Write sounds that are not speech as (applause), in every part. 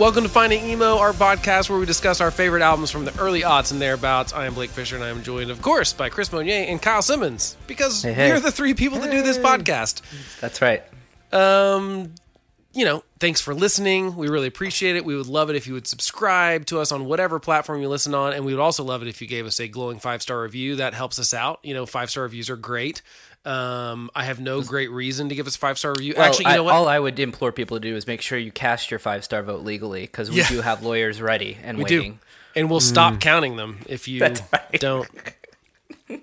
welcome to Finding Emo, our podcast where we discuss our favorite albums from the early aughts and thereabouts. I am Blake Fisher, and I am joined, of course, by Chris Monier and Kyle Simmons because Hey, hey. we're the three people that do this podcast. That's right. Um, you know, thanks for listening. We really appreciate it. We would love it if you would subscribe to us on whatever platform you listen on, and we would also love it if you gave us a glowing five star review. That helps us out. You know, five star reviews are great. Um, I have no great reason to give us a five star review. Well, Actually, you I- know what? all I would implore people to do is make sure you cast your five star vote legally because we Yeah. do have lawyers ready and we waiting. do, and we'll stop counting them if you right. don't. (laughs)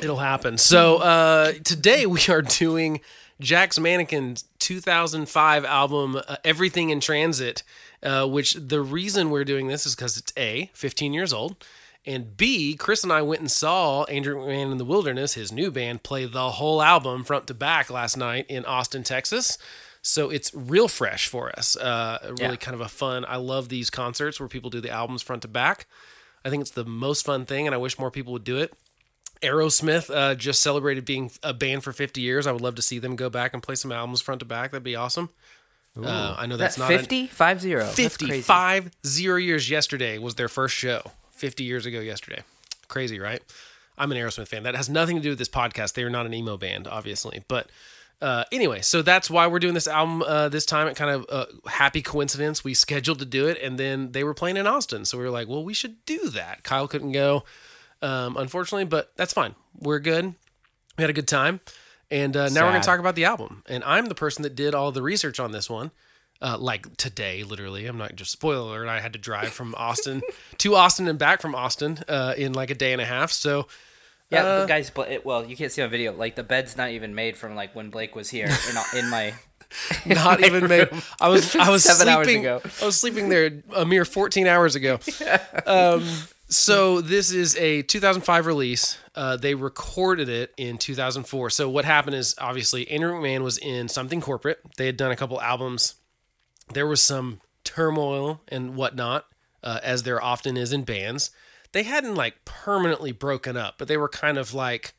It'll happen. So uh, today we are doing Jack's Mannequin's 2005 album, uh, Everything in Transit. Uh, which the reason we're doing this is because it's a 15 years old, and B Chris and I went and saw Andrew McMahon in the Wilderness, his new band, play the whole album front to back last night in Austin, Texas. So it's real fresh for us. Uh, really Yeah. kind of a fun. I love these concerts where people do the albums front to back. I think it's the most fun thing, and I wish more people would do it. Aerosmith uh, just celebrated being a band for 50 years. I would love to see them go back and play some albums front to back. That'd be awesome. Uh, I know that's That's not a- 50? Five zero. That's crazy. 55 years yesterday was their first show 50 years ago yesterday. Crazy right? I'm an aerosmith fan. That has nothing to do with this podcast. They are not an emo band obviously. But uh, anyway so that's why we're doing this album uh, this time. It kind of uh, happy coincidence we scheduled to do it and then they were playing in austin. So we were like well we should do that. Kyle couldn't go um, unfortunately but that's fine. We're good. We had a good time. And uh, now we're going to talk about the album. And i'm the person that did all the research on this one uh, like today, literally. I'm not just spoiler alert. I had to drive from Austin (laughs) to Austin and back from Austin uh, in like a day and a half. So Yeah, Uh, the guys. Bla- it- Well, you can't see on video. Like the bed's not even made from like when Blake was here in, in my. (laughs) not even (laughs) made. I was I was Seven hours sleeping. ago. I was sleeping there a mere 14 hours ago. Um, so this is a 2005 release. Uh, they recorded it in 2004. So what happened is obviously Andrew McMahon was in something corporate. They had done a couple albums. There was some turmoil and whatnot, uh, as there often is in bands. They hadn't like permanently broken up, but they were kind of like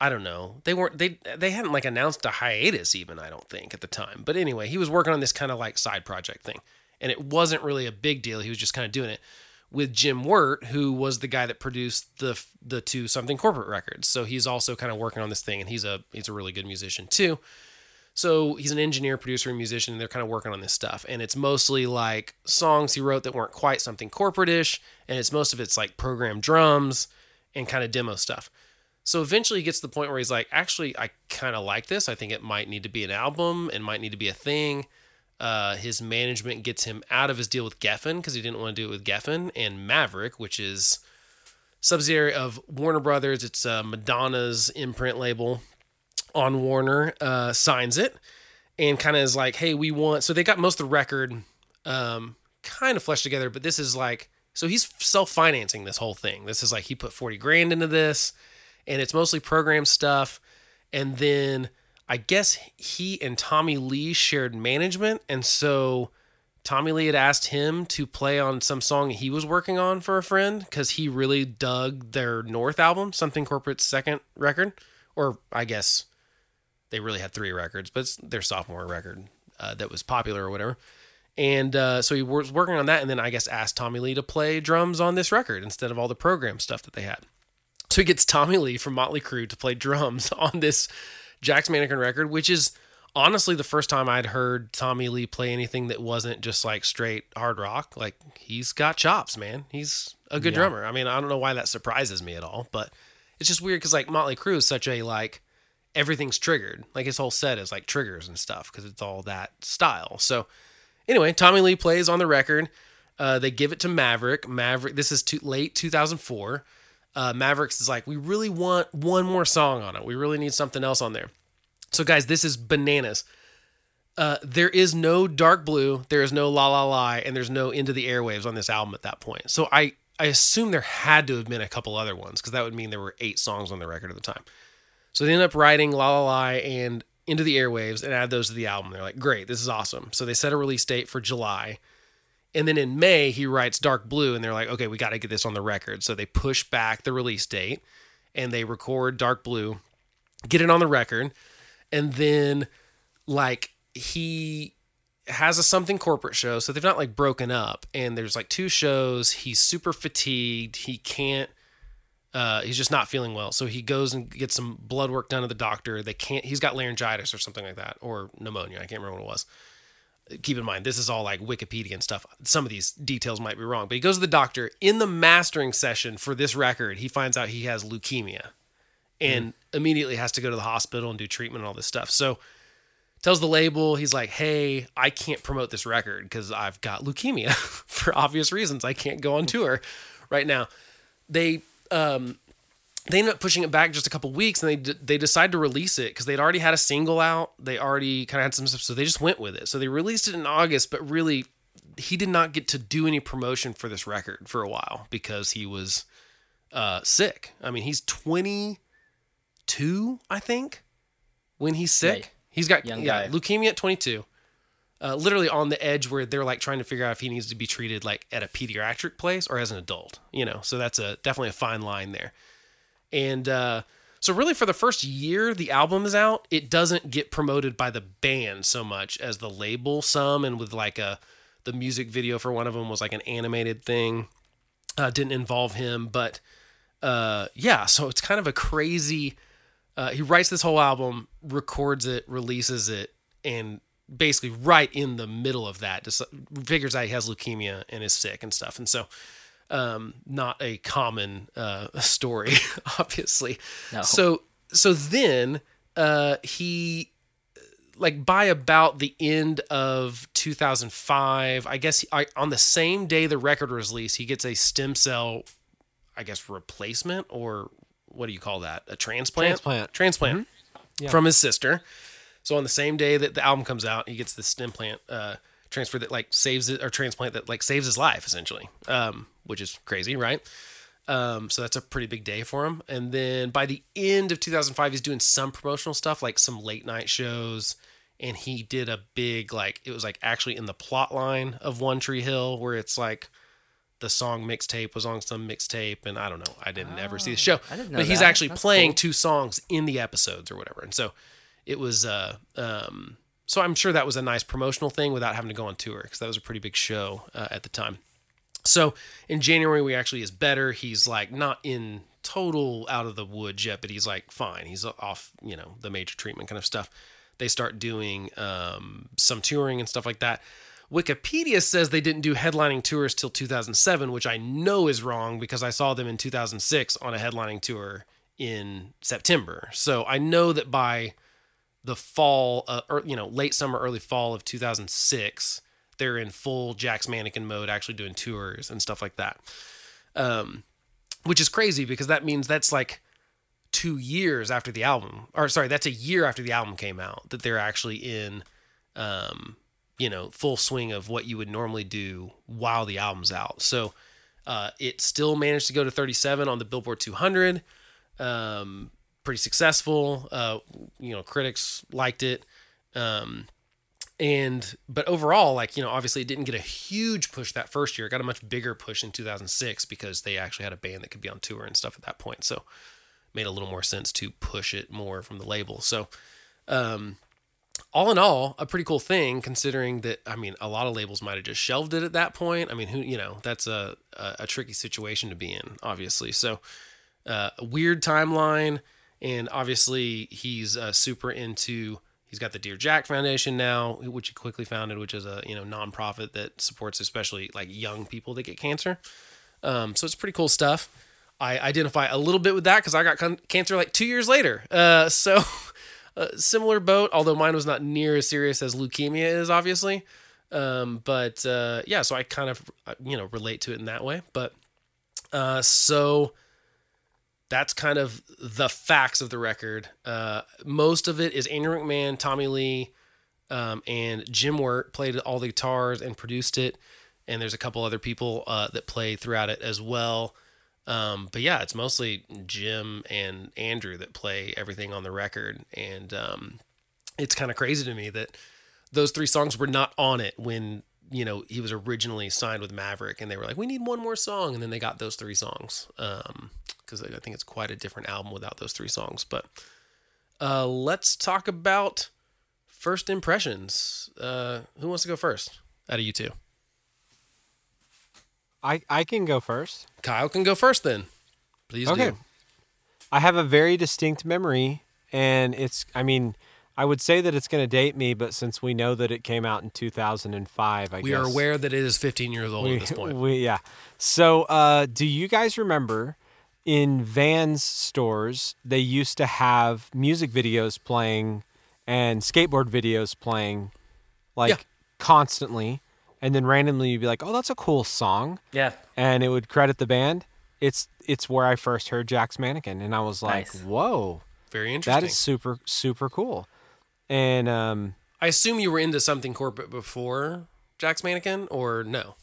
I don't know. They weren't they they hadn't like announced a hiatus even, I don't think, at the time. But anyway, he was working on this kind of like side project thing. And it wasn't really a big deal. He was just kind of doing it with Jim Wirt, who was the guy that produced the the two something corporate records. So he's also kind of working on this thing and he's a he's a really good musician too. So he's an engineer, producer, and musician, and they're kind of working on this stuff. And it's mostly like songs he wrote that weren't quite something corporate-ish, and it's most of it's like programmed drums and kind of demo stuff. So eventually he gets to the point where he's like, actually, I kind of like this. I think it might need to be an album and might need to be a thing. Uh, his management gets him out of his deal with Geffen because he didn't want to do it with Geffen and Maverick, which is subsidiary of Warner Brothers. It's uh, Madonna's imprint label on Warner, uh, signs it and kind of is like, hey, we want. So they got most of the record um, kind of fleshed together, but this is like, so he's self financing this whole thing. This is like he put 40 grand into this and it's mostly program stuff. And then I guess he and Tommy Lee shared management. And so Tommy Lee had asked him to play on some song he was working on for a friend because he really dug their North album, Something Corporate's second record. Or I guess they really had three records, but it's their sophomore record uh, that was popular or whatever. And uh, so he was working on that, and then I guess asked Tommy Lee to play drums on this record instead of all the program stuff that they had. So he gets Tommy Lee from Motley Crue to play drums (laughs) on this Jack's Mannequin record, which is honestly the first time I'd heard Tommy Lee play anything that wasn't just like straight hard rock. Like he's got chops, man. He's a good drummer. I mean, I don't know why that surprises me at all, but it's just weird because like Motley Crue is such a like everything's triggered. Like his whole set is like triggers and stuff because it's all that style. So anyway, Tommy Lee plays on the record. Uh, they give it to Maverick. Maverick. This is too, late 2004. Uh, Mavericks is like, we really want one more song on it. We really need something else on there. So guys, this is bananas. Uh, there is no dark blue, there is no la la la, and there's no into the airwaves on this album at that point. So I I assume there had to have been a couple other ones because that would mean there were eight songs on the record at the time. So they end up writing La La La and Into the Airwaves and add those to the album. They're like, great, this is awesome. So they set a release date for July. And then in May, he writes Dark Blue, and they're like, okay, we got to get this on the record. So they push back the release date and they record Dark Blue, get it on the record. And then, like, he has a something corporate show, so they've not like broken up. And there's like two shows. He's super fatigued. He can't. Uh, he's just not feeling well, so he goes and gets some blood work done at the doctor. They can't. He's got laryngitis or something like that, or pneumonia. I can't remember what it was. Keep in mind, this is all like Wikipedia and stuff. Some of these details might be wrong, but he goes to the doctor in the mastering session for this record. He finds out he has leukemia, and immediately has to go to the hospital and do treatment and all this stuff. So tells the label he's like hey i can't promote this record because i've got leukemia (laughs) for obvious reasons i can't go on tour right now they um they ended up pushing it back just a couple weeks and they d- they decided to release it because they'd already had a single out. They already kind of had some stuff so they just went with it. So they released it in august but really he did not get to do any promotion for this record for a while because he was uh sick. I mean he's 22 i think when he's sick. Yeah, he's got young yeah, guy. leukemia at 22 uh, literally on the edge where they're like trying to figure out if he needs to be treated like at a pediatric place or as an adult you know? So that's a definitely a fine line there. And uh, so really for the first year the album is out it doesn't get promoted by the band so much as the label some and with like a the music video for one of them was like an animated thing uh, didn't involve him but uh, yeah so it's kind of a crazy uh, he writes this whole album records it releases it and basically right in the middle of that just figures out he has leukemia and is sick and stuff and so um, not a common uh, (laughs) story, (laughs) obviously. No. So so then uh, he like by about the end of 2005, I guess he, I, on the same day the record was released, he gets a stem cell, I guess replacement or what do you call that? A transplant. Transplant. Transplant Yeah. from his sister. So on the same day that the album comes out, he gets the stem plant uh, transfer that like saves it or transplant that like saves his life essentially, um, which is crazy, right? Um, so that's a pretty big day for him. And then by the end of 2005, he's doing some promotional stuff, like some late night shows. And he did a big like it was like actually in the plot line of One Tree Hill, where it's like the song mixtape was on some mixtape, and I don't know, I didn't ever see the show, I didn't know but he's actually That's playing cool. two songs in the episodes or whatever. And so it was uh um so I'm sure that was a nice promotional thing without having to go on tour because that was a pretty big show uh, at the time. So in January we actually is better. He's like not in total out of the woods yet, but he's like fine. He's off, you know, the major treatment kind of stuff. They start doing um, some touring and stuff like that. Wikipedia says they didn't do headlining tours till 2007, which I know is wrong because I saw them in 2006 on a headlining tour in September. So I know that by the fall, uh, or you know, late summer, early fall of 2006, they're in full Jack's Mannequin mode, actually doing tours and stuff like that. Um, which is crazy because that means that's like two years after the album, or sorry, that's a year after the album came out that they're actually in, um, you know, full swing of what you would normally do while the album's out. So uh, it still managed to go to 37 on the Billboard 200. Um, pretty successful. Uh, you know, critics liked it. Um, and but overall, like you know, obviously it didn't get a huge push that first year. It got a much bigger push in 2006 because they actually had a band that could be on tour and stuff at that point. So made a little more sense to push it more from the label. So um, all in all, a pretty cool thing considering that I mean a lot of labels might have just shelved it at that point. I mean, who you know, that's a a, tricky situation to be in, obviously. So uh, a weird timeline, and obviously he's uh, super into. He's got the Dear Jack Foundation now, which he quickly founded, which is a you know nonprofit that supports especially like young people that get cancer. Um, so it's pretty cool stuff. I identify a little bit with that because I got con- cancer like two years later. Uh, so (laughs) uh, similar boat, although mine was not near as serious as leukemia is, obviously. Um, but uh, yeah, so I kind of uh, you know relate to it in that way. But uh, so that's kind of the facts of the record. Uh, most of it is Andrew McMahon, Tommy Lee, um, and Jim Wirt played all the guitars and produced it. And there's a couple other people uh, that play throughout it as well. Um, but yeah, it's mostly Jim and Andrew that play everything on the record. And um, it's kind of crazy to me that those three songs were not on it when you know he was originally signed with Maverick, and they were like, "We need one more song," and then they got those three songs because I think it's quite a different album without those three songs. But uh, let's talk about first impressions. Uh, who wants to go first out of you two? I I can go first. Kyle can go first then. Please Okay. do. I have a very distinct memory, and it's. I mean, I would say that it's going to date me, but since we know that it came out in 2005, I We guess are aware that it is 15 years old we, at this point. we- yeah. So, uh, do you guys remember in Vans stores they used to have music videos playing and skateboard videos playing, like Yeah. constantly, and then randomly you'd be like, "Oh, that's a cool song," Yeah. and it would credit the band. It's it's where I first heard Jack's Mannequin, and I was like, Nice. "Whoa, Very interesting. that is super super cool." And um, I assume you were into something corporate before Jack's Mannequin, or no?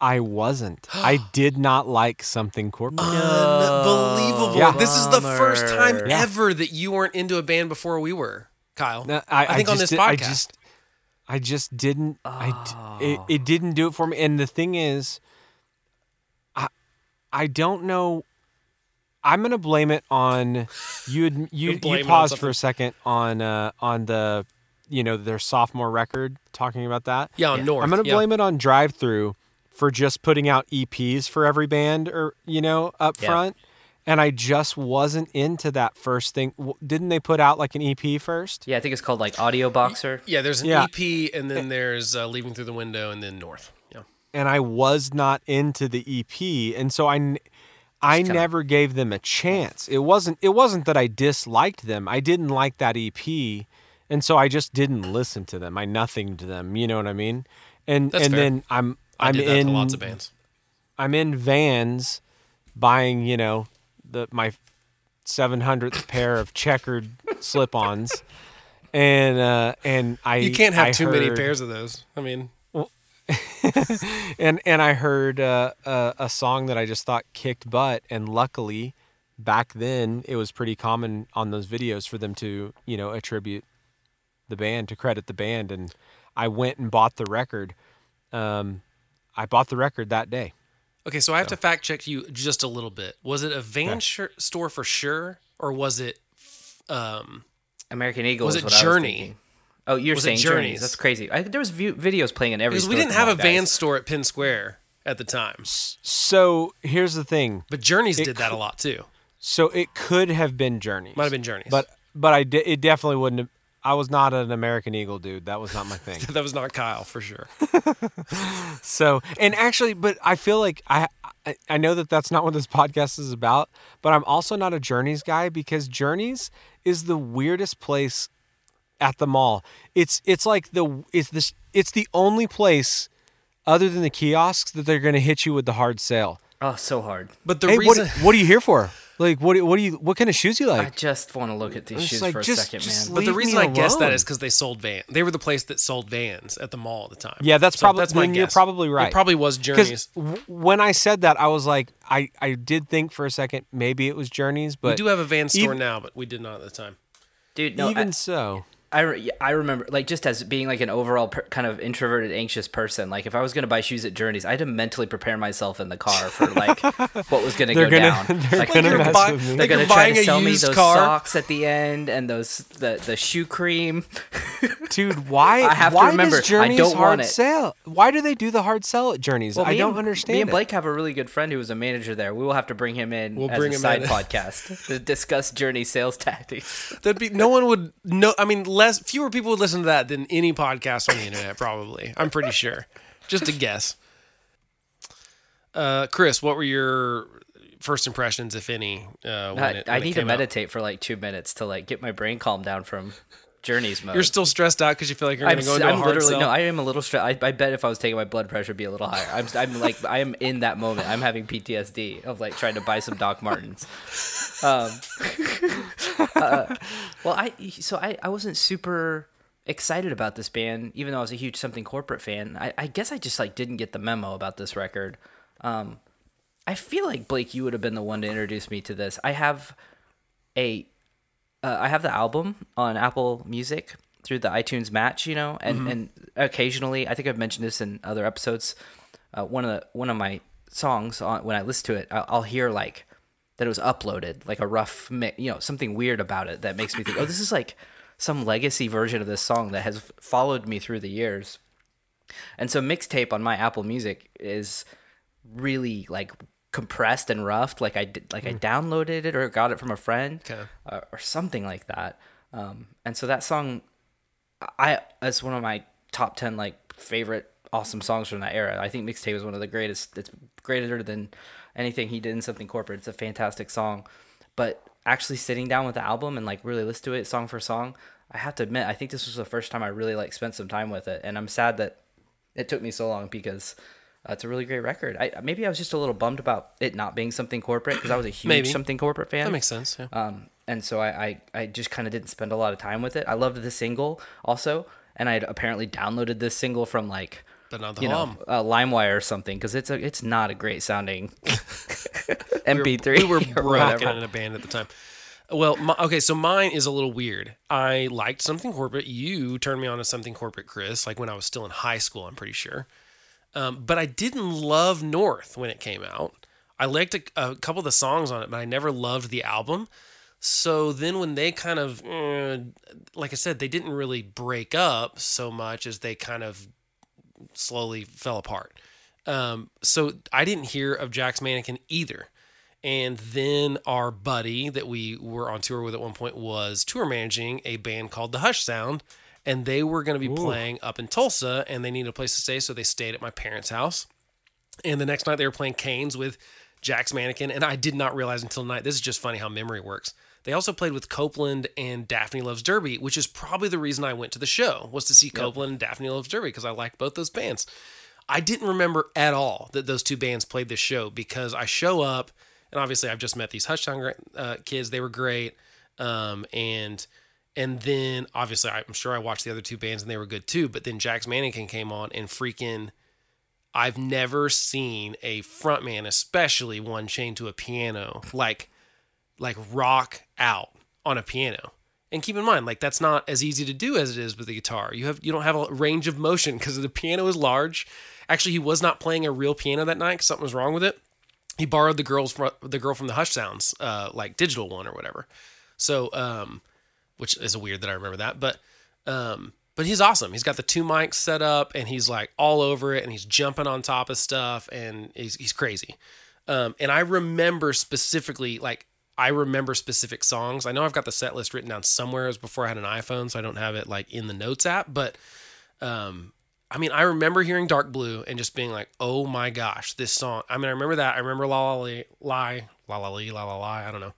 I wasn't. I (gasps) did not like something corporate. Unbelievable. Yeah. This is the first time Yeah. ever that you weren't into a band before we were, Kyle. No, I, I think on this did- podcast. I just, I just didn't. I d- it, it didn't do it for me. And the thing is, I, I don't know. I'm gonna blame it on you. (laughs) You You'll blame you it on paused for a second on uh, on the, you know, their sophomore record talking about that. yeah, on North. I'm gonna yeah. blame it on Drive-Thru for just putting out EPs for every band or you know up Yeah. front. And I just wasn't into that first thing. Didn't they put out like an EP first? Yeah, I think it's called like Audio Boxer. Yeah, there's an Yeah. EP, and then there's uh, Leaving Through the Window, and then North. Yeah. and I was not into the EP, and so I, kinda- never gave them a chance. It wasn't it wasn't that I disliked them. I didn't like that EP, and so I just didn't listen to them. I nothinged them. You know what I mean? And That's and fair. then I'm I that in lots of bands. I'm in Vans, buying you know the my seven hundredth pair of checkered slip-ons. And uh, and I You can't have I too many pairs of those. I mean, (laughs) and and I heard uh, a, a song that I just thought kicked butt, and luckily, back then it was pretty common on those videos for them to you know attribute the band to credit the band, and I went and bought the record. Um, I bought the record that day. okay, so I have to fact check you just a little bit. Was it a van Okay. shir- store for sure, or was it? Um, American Eagle Was it what I was Journey? Oh, you're Was saying Journeys? Journeys? That's crazy. I, there was view, videos playing in every. because we didn't have a guys. van store at Penn Square at the time, So here's the thing. but Journeys It did that a lot too. So it could have been Journey. Might have been Journeys, but but I di- it definitely wouldn't. have I was not an American Eagle dude. That was not my thing. (laughs) that was not Kyle for sure. (laughs) So, and actually, but I feel like I, I I know that that's not what this podcast is about, but I'm also not a Journeys guy because Journeys is the weirdest place at the mall. It's it's like the it's this it's the only place other than the kiosks that they're going to hit you with the hard sale. Oh, so hard. But the hey, reason what what are you here for? Like what do- what do you what kind of shoes you like? I just want to look at these It's shoes like, for a second, just man. But the Leave reason me I guess that alone. is because they sold van. They were the place that sold vans at the mall at the time. Yeah, that's So probably that's my then you're probably right. It probably was Journeys. Because when I said that, I was like, I, I did think for a second maybe it was Journeys, but we do have a van store even- now, but we did not at the time. Dude, no, even I, so, I, re- I remember like just as being like an overall per, kind of introverted, anxious person. Like if I was gonna buy shoes at Journeys, I had to mentally prepare myself in the car for like (laughs) what was gonna They're go gonna- down. (laughs) they're like, gonna they're, buy- with me. they're like gonna try to sell me those car. socks at the end and those the the shoe cream. (laughs) dude, why? I have to why remember, I does Journeys don't hard want it. sell? Why do they do the hard sell at Journeys? I don't and- understand. Me and it. Blake have a really good friend who was a manager there. We will have to bring him in We'll as bring a him side in. podcast to discuss Journey sales tactics. That'd be no one would no. I mean, less fewer people would listen to that than any podcast on the internet. Probably, I'm pretty sure. Just a guess. Uh, Chris, what were your first impressions, if any? Uh, when I, it, I need to came out? meditate for like two minutes to like get my brain calmed down from Journey's mode. You're still stressed out because you feel like you're going to go into a I'm hard literally sell. no. I am a little stressed. I, I bet if I was taking my blood pressure, it'd be a little higher. I'm, I'm like I am in that moment. I'm having PTSD of like trying to buy some Doc Martens. Um, (laughs) uh, well, I so I, I wasn't super excited about this band, even though I was a huge Something Corporate fan. I, I guess I just like didn't get the memo about this record. Um, I feel like Blake, you would have been the one to introduce me to this. I have a uh, I have the album on Apple Music through the iTunes Match, you know, and and occasionally, I think I've mentioned this in other episodes. Uh, one of the one of my songs on when I listen to it, I'll, I'll hear like that it was uploaded, like a rough, mi- you know, something weird about it that makes me think, oh, this is like some legacy version of this song that has followed me through the years. And so mixtape on my Apple Music is really like compressed and roughed. Like I did, like I downloaded it or got it from a friend Okay. uh, or something like that. Um, and so that song, I that's one of my top ten like favorite awesome songs from that era. I think mixtape is one of the greatest. It's greater than anything he did in something corporate. It's a fantastic song, but actually sitting down with the album and like really listen to it song for song, I have to admit I think this was the first time I really like spent some time with it, and I'm sad that it took me so long because. It's a really great record. I maybe I was just a little bummed about it not being something corporate because I was a (clears throat) huge Maybe. something corporate fan. That makes sense. Yeah. Um, and so I, I, I just kind of didn't spend a lot of time with it. I loved the single also, and I had apparently downloaded this single from like but not the you know hum. uh, LimeWire or something because it's a it's not a great sounding MP3. (laughs) we were (laughs) or rocking in a band at the time. Well, my, okay, so mine is a little weird. I liked something corporate. You turned me on to something corporate, Chris, like when I was still in high school, I'm pretty sure. Um, but I didn't love North when it came out. I liked a, a couple of the songs on it, but I never loved the album. So then when they kind of, eh, like I said, they didn't really break up so much as they kind of slowly fell apart. Um, so I didn't hear of Jack's Mannequin either. And then our buddy that we were on tour with at one point was tour managing a band called The Hush Sound. And they were going to be playing up in Tulsa and they needed a place to stay. So they stayed at my parents' house. And the next night they were playing Cain's with Jack's Mannequin. And I did not realize until tonight, this is just funny how memory works. They also played with Copeland and Daphne Loves Derby, which is probably the reason I went to the show was to see Copeland and Daphne Loves Derby because I liked both those bands. I didn't remember at all that those two bands played this show because I show up and obviously I've just met these Hush Sound uh, kids. They were great, um, and and then obviously I'm sure I watched the other two bands and they were good too. But then Jack's Mannequin came on and freaking. I've never seen a frontman, especially one chained to a piano, like like rock out on a piano. And keep in mind, like that's not as easy to do as it is with the guitar. You have you don't have a range of motion because the piano is large. Actually, he was not playing a real piano that night because something was wrong with it. He borrowed the girls the girl from the Hush Sounds, uh, like digital one or whatever. So, um, which is weird that I remember that, but um, but he's awesome. He's got the two mics set up, and he's like all over it, and he's jumping on top of stuff, and he's he's crazy. Um, and I remember specifically, like I remember specific songs. I know I've got the set list written down somewhere. It before I had an iPhone, so I don't have it like in the notes app. But um, I mean, I remember hearing Dark Blue and just being like, "Oh my gosh, this song!" I mean, I remember that. I remember La La Lie, La La Lee, La La Lie. I don't know.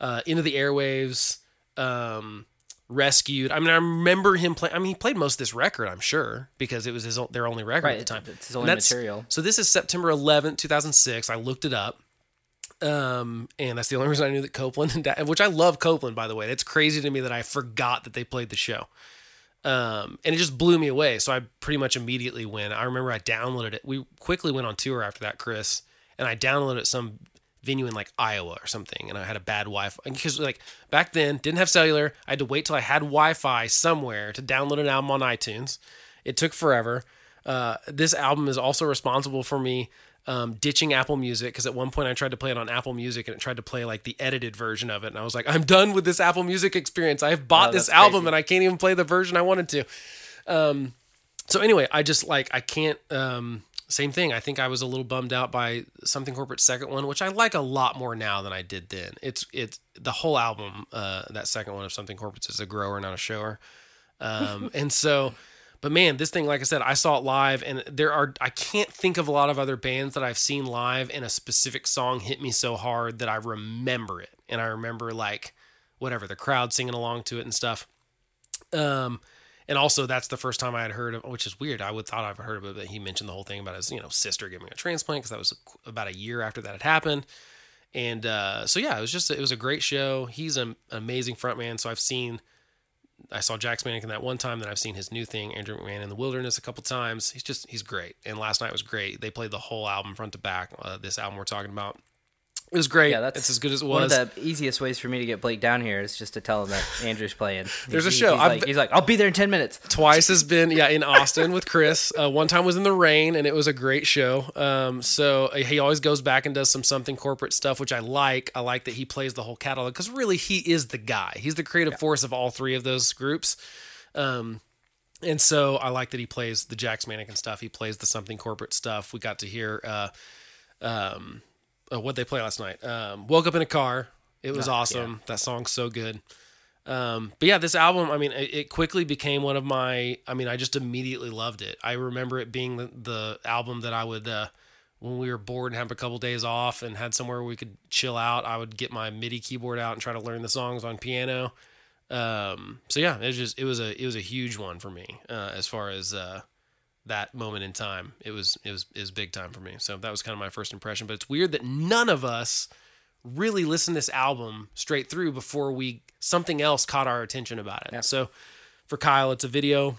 Uh, Into the Airwaves, um, Rescued. I mean, I remember him playing. I mean, he played most of this record. I'm sure because it was his their only record Right, at the time. it's- his only material. So this is September 11th, 2006. I looked it up. Um, and that's the only (laughs) reason I knew that Copeland and which I love Copeland by the way. It's crazy to me that I forgot that they played the show. Um, and it just blew me away. So I pretty much immediately went. I remember I downloaded it. We quickly went on tour after that, Chris, and I downloaded it some venue in like Iowa or something, and I had a bad Wi-Fi because like back then didn't have cellular. I had to wait till I had Wi-Fi somewhere to download an album on iTunes. It took forever. Uh, this album is also responsible for me um, ditching Apple Music because at one point I tried to play it on Apple Music and it tried to play like the edited version of it, and I was like, I'm done with this Apple Music experience. I have bought Oh, this album crazy. and I can't even play the version I wanted to. Um, so anyway, I just like I can't. Um, same thing. I think I was a little bummed out by something corporate second one, which I like a lot more now than I did then. It's it's the whole album. Uh, that second one of something corporate is a grower, not a shower. Um, (laughs) and so, but man, this thing, like I said, I saw it live, and there are I can't think of a lot of other bands that I've seen live, and a specific song hit me so hard that I remember it, and I remember like whatever the crowd singing along to it and stuff. Um, and also that's the first time I had heard of, which is weird. I would thought I've heard of it, but he mentioned the whole thing about his you know sister giving a transplant because that was about a year after that had happened. And uh, so yeah, it was just it was a great show. He's an amazing frontman. So I've seen, I saw Jack's Mannequin that one time. Then I've seen his new thing, Andrew McMahon in the Wilderness, a couple times. He's just he's great. And last night was great. They played the whole album front to back. Uh, this album we're talking about, It was great. Yeah, that's it's as good as it was. One of the easiest ways for me to get Blake down here is just to tell him that Andrew's playing. (laughs) There's a show. He's like, he's like, I'll be there in ten minutes. Twice has been (laughs) yeah in Austin with Chris. Uh, one time was in the rain and it was a great show. Um, so uh, he always goes back and does some something corporate stuff, which I like. I like that he plays the whole catalog because really he is the guy. He's the creative force of all three of those groups. Um, and so I like that he plays the Jack's Mannequin stuff. He plays the something corporate stuff. We got to hear uh, um, uh, what they play last night. Um, Woke up in a car. It was awesome. That song's so good. Um, but yeah, this album, I mean, it, it quickly became one of my, I mean, I just immediately loved it. I remember it being the, the album that I would, uh, when we were bored and have a couple days off and had somewhere we could chill out, I would get my MIDI keyboard out and try to learn the songs on piano. Um, so yeah, it was just, it was a, it was a huge one for me, uh, as far as, uh, that moment in time. It was, it was, was big time for me. So that was kind of my first impression, but it's weird that none of us, really listen to this album straight through before we something else caught our attention about it. So for Kyle, it's a video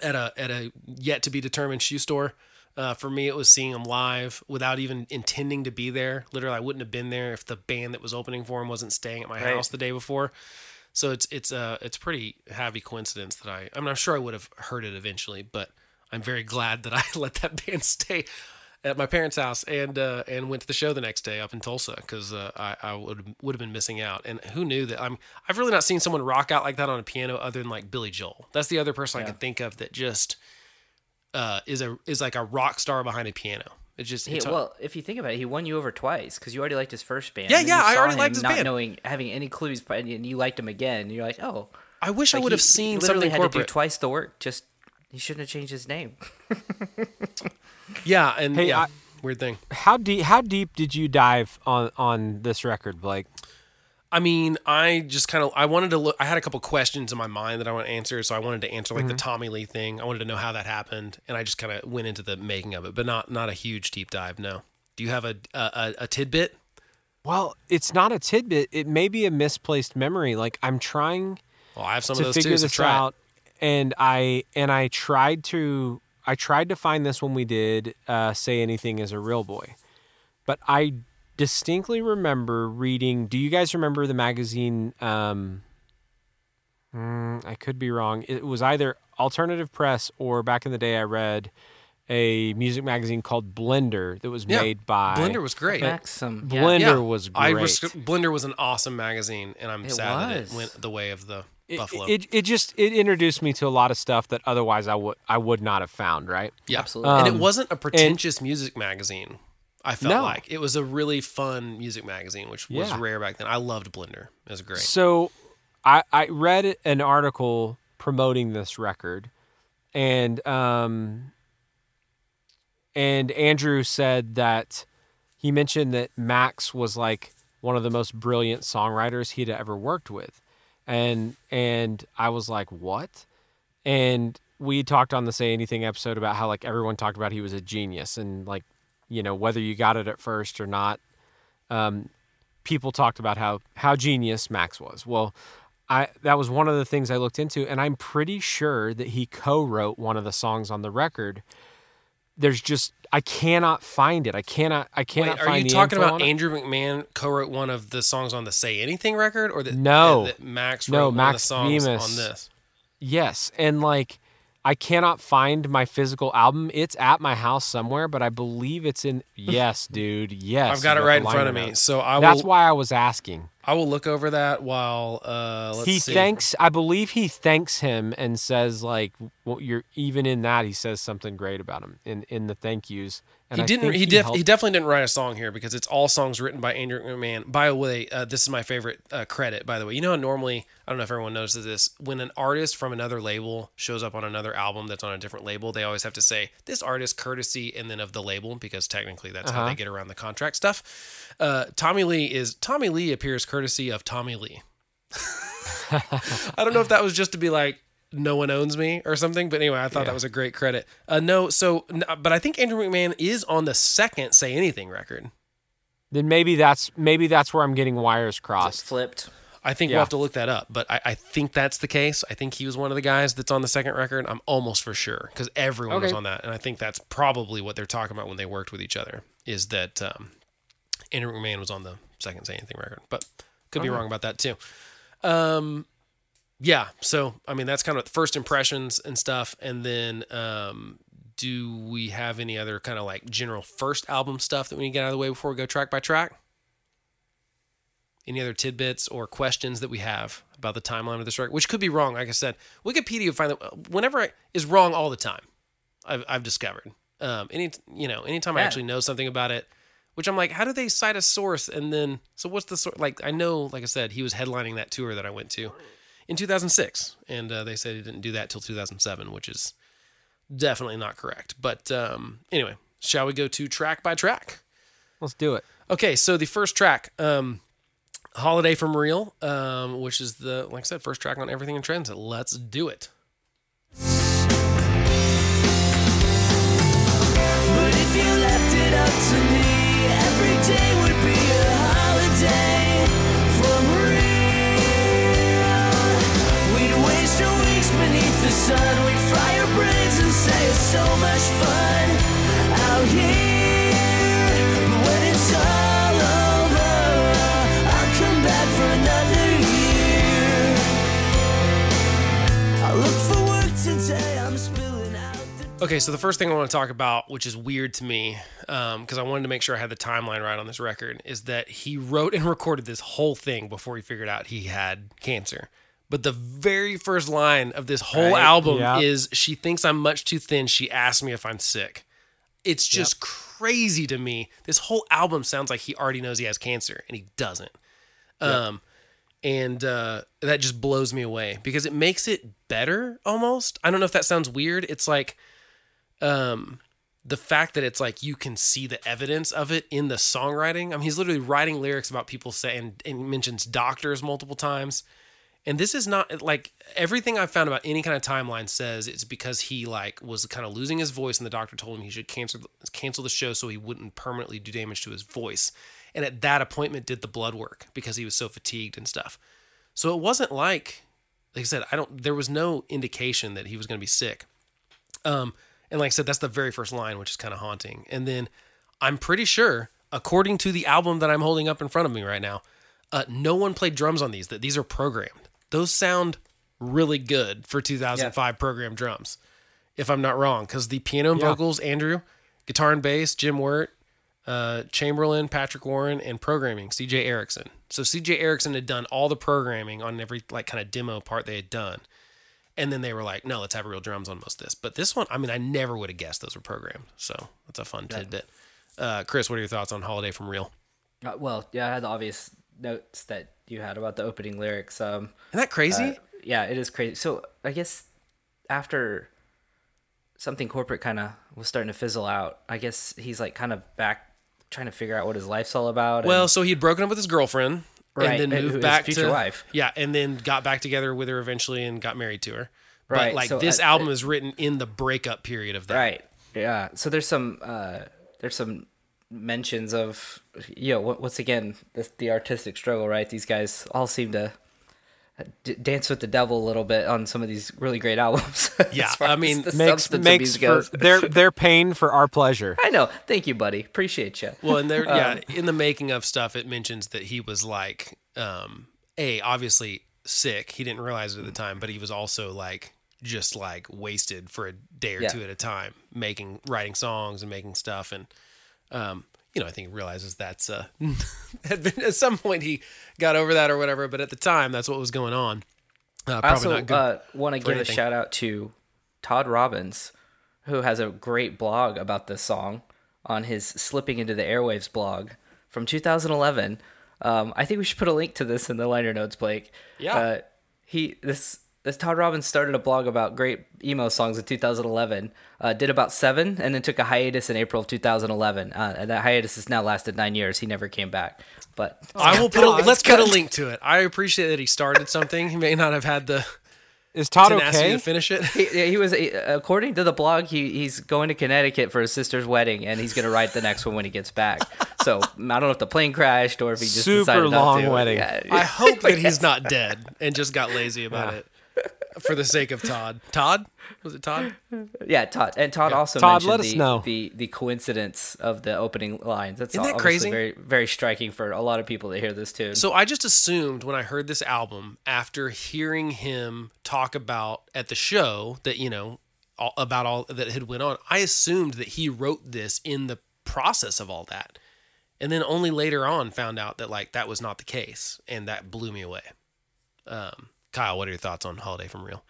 at a at a yet to be determined shoe store. Uh, for me, it was seeing him live without even intending to be there. Literally, I wouldn't have been there if the band that was opening for him wasn't staying at my Right. house the day before. So it's it's a it's pretty heavy coincidence that I I mean I'm sure I would have heard it eventually, but I'm very glad that I (laughs) let that band stay at my parents' house and uh, and went to the show the next day up in Tulsa because uh, I, I would would have been missing out. And who knew that? I'm I've really not seen someone rock out like that on a piano other than like Billy Joel. That's the other person I can think of that just uh, is a is like a rock star behind a piano. It just He, it's well, if you think about it, he won you over twice because you already liked his first band. Yeah, yeah, I already liked his not band. knowing having any clues, but and you liked him again. And you're like, oh, I wish I would have seen something had to do twice the work. Just he shouldn't have changed his name. (laughs) yeah, and Hey, yeah, I- weird thing. How deep? How deep did you dive on on this record, Blake? I mean, I just kind of I wanted to look. I had a couple questions in my mind that I want to answer, so I wanted to answer like the mm-hmm. Tommy Lee thing. I wanted to know how that happened, and I just kind of went into the making of it, but not not a huge deep dive. No. Do you have a a, a, a tidbit? Well, it's not a tidbit. It may be a misplaced memory. Like I'm trying Well, I have some to of those figure too. So this try it. out, and I and I tried to I tried to find this when we did uh, say anything is a real boy, but I distinctly remember reading. Do you guys remember the magazine? Um, mm, I could be wrong. It was either Alternative Press or back in the day I read a music magazine called Blender that was Yeah, made by Blender was great. Maxim. Blender Yeah, was great. I res- Blender was an awesome magazine, and I'm It sad that it went the way of the it, Buffalo. it it just it introduced me to a lot of stuff that otherwise I would I would not have found. Right. yeah, absolutely. and Um, it wasn't a pretentious music magazine. I felt No. like it was a really fun music magazine, which was Yeah. rare back then. I loved Blender; it was great. So I I read an article promoting this record, and um and Andrew said that he mentioned that Max was like one of the most brilliant songwriters he'd ever worked with, and and I was like, what? And we talked on the Say Anything episode about how like everyone talked about he was a genius, and like you know whether you got it at first or not, um, people talked about how how genius Max was. Well, I that was one of the things I looked into, and I'm pretty sure that he co-wrote one of the songs on the record. There's just I cannot find it. I cannot. I Wait, cannot are find you talking about. Andrew McMahon co-wrote one of the songs on the Say Anything record, or that No. that Max No, one Max of the songs Bemis. on this? Yes, and like I cannot find my physical album. It's at my house somewhere, but I believe it's in. Yes, dude. Yes, I've got it right in front of me, so I That's will. why I was asking. I will look over that while uh, let's he see. thanks. I believe he thanks him and says like, well, "You're even in that." He says something great about him in in the thank yous. And He I didn't. He, def- helped- he definitely didn't write a song here because it's all songs written by Andrew McMahon. By the way, uh, this is my favorite uh, credit. By the way, you know how normally I don't know if everyone notices this when an artist from another label shows up on another album that's on a different label, they always have to say this artist courtesy and then of the label because technically that's how Uh-huh. they get around the contract stuff. Uh, Tommy Lee is Tommy Lee appears courtesy of Tommy Lee. (laughs) I don't know if that was just to be like no one owns me or something, but anyway, I thought Yeah. that was a great credit. Uh, no, so but I think Andrew McMahon is on the second Say Anything record. then maybe that's maybe that's where I'm getting wires It's crossed. flipped. I think Yeah. we'll have to look that up, but I, I think that's the case. I think he was one of the guys that's on the second record. I'm almost for sure because everyone was on that, and I think that's probably what they're talking about when they worked with each other. Is that um, Andrew McMahon was on the second Say Anything record, but could be wrong about that too. Um, yeah. So I mean, that's kind of first impressions and stuff, and then um, do we have any other kind of like general first album stuff that we need to get out of the way before we go track by track? Any other tidbits or questions that we have about the timeline of this record, which could be wrong? Like I said, Wikipedia find that whenever I, is wrong all the time. I've, I've discovered. Um, any you know, anytime I actually know something about it, which I'm like, how do they cite a source? And then, so what's the source? Like, I know, like I said, he was headlining that tour that I went to in 2006, and uh, they said he didn't do that till 2007, which is definitely not correct. But um, anyway, shall we go to track by track? Let's do it. Okay, so the first track, um, "Holiday from Real," um, which is the like I said, first track on Everything in Transit. Let's do it. But if you left it up to me, every day would be a holiday beneath the sun. We'd fry our brains and say it's so much fun out here. Okay, so the first thing I want to talk about, which is weird to me, um, because I wanted to make sure I had the timeline right on this record, is that he wrote and recorded this whole thing before he figured out he had cancer. But the very first line of this whole Right, album yeah. is She thinks I'm much too thin. She asked me if I'm sick. It's just crazy to me. This whole album sounds like he already knows he has cancer and he doesn't. Um, and uh, that just blows me away because it makes it better almost. I don't know if that sounds weird. It's like um, the fact that it's like you can see the evidence of it in the songwriting. I mean, he's literally writing lyrics about people saying and he mentions doctors multiple times. And this is not like everything I've found about any kind of timeline says it's because he like was kind of losing his voice and the doctor told him he should cancel cancel the show so he wouldn't permanently do damage to his voice. And at that appointment did the blood work because he was so fatigued and stuff. So it wasn't like like I said, I don't there was no indication that he was going to be sick. Um and like I said that's the very first line which is kind of haunting. And then I'm pretty sure according to the album that I'm holding up in front of me right now, uh, no one played drums on these that these are programmed. Those sound really good for 2005 program drums. If I'm not wrong cuz the piano and Yeah. vocals Andrew, guitar and bass Jim Wirt, uh, Chamberlain, Patrick Warren, and programming CJ Erickson. So CJ Erickson had done all the programming on every like kind of demo part they had done. And then they were like, no, let's have real drums on most of this. But this one, I mean, I never would have guessed those were programmed. So that's a fun tidbit. Uh, Chris, what are your thoughts on Holiday from Real? Uh, well, yeah, I had the obvious notes that you had about the opening lyrics. Um, Isn't that crazy? uh, yeah, it is crazy. So I guess after something corporate kind of was starting to fizzle out, I guess he's like kind of back trying to figure out what his life's all about. and- well, so he had broken up with his girlfriend Right, and then moved back to wife. Yeah, and then got back together with her eventually and got married to her. But Right, like so, this uh, album is written in the breakup period of that. Right. Yeah. So there's some uh there's some mentions of you know once again the, the artistic struggle right these guys all seem to d- dance with the devil a little bit on some of these really great (laughs) albums Yeah, I mean, the Makes substance makes abuse for goes. their (laughs) their pain for our pleasure. i know thank you buddy appreciate you Well, and there, yeah, Um, in the making of stuff, it mentions that he was like, um, a obviously sick. He didn't realize it at the time, but he was also like just like wasted for a day or Yeah. two at a time, making writing songs and making stuff, and um, you know, I think he realizes that's uh, (laughs) had been (laughs) at some point he got over that or whatever, but at the time, that's what was going on. Uh, probably I also uh, want to give anything. a shout out to Todd Robbins, who has a great blog about this song on his Slipping Into the Airwaves blog from 2011. Um, I think we should put a link to this in the liner notes, Blake. Yeah. Uh, he this this Todd Robbins started a blog about great emo songs in 2011. Uh, did about seven, and then took a hiatus in April of 2011. Uh, and that hiatus has now lasted nine years. He never came back. But I will put. A, let's put a link to it. I appreciate that he started something. He may not have had the Is Todd tenacity okay? to finish it. he, he was according to the blog he, he's going to connecticut for his sister's wedding and he's going to write the next one when he gets back so i don't know if the plane crashed or if he just Super decided not long to. wedding. Yeah, I hope that he's (laughs) not dead and just got lazy about it. For the sake of Todd. Todd was it Todd? Yeah, Todd and Todd also Todd, mentioned let us the, know. the the coincidence of the opening lines. That's Isn't that crazy? Very very striking for a lot of people to hear this too. So I just assumed when I heard this album, after hearing him talk about at the show that you know all, about all that had went on, I assumed that he wrote this in the process of all that, and then only later on found out that like that was not the case, and that blew me away. Um, Kyle, what are your thoughts on "Holiday from Real"?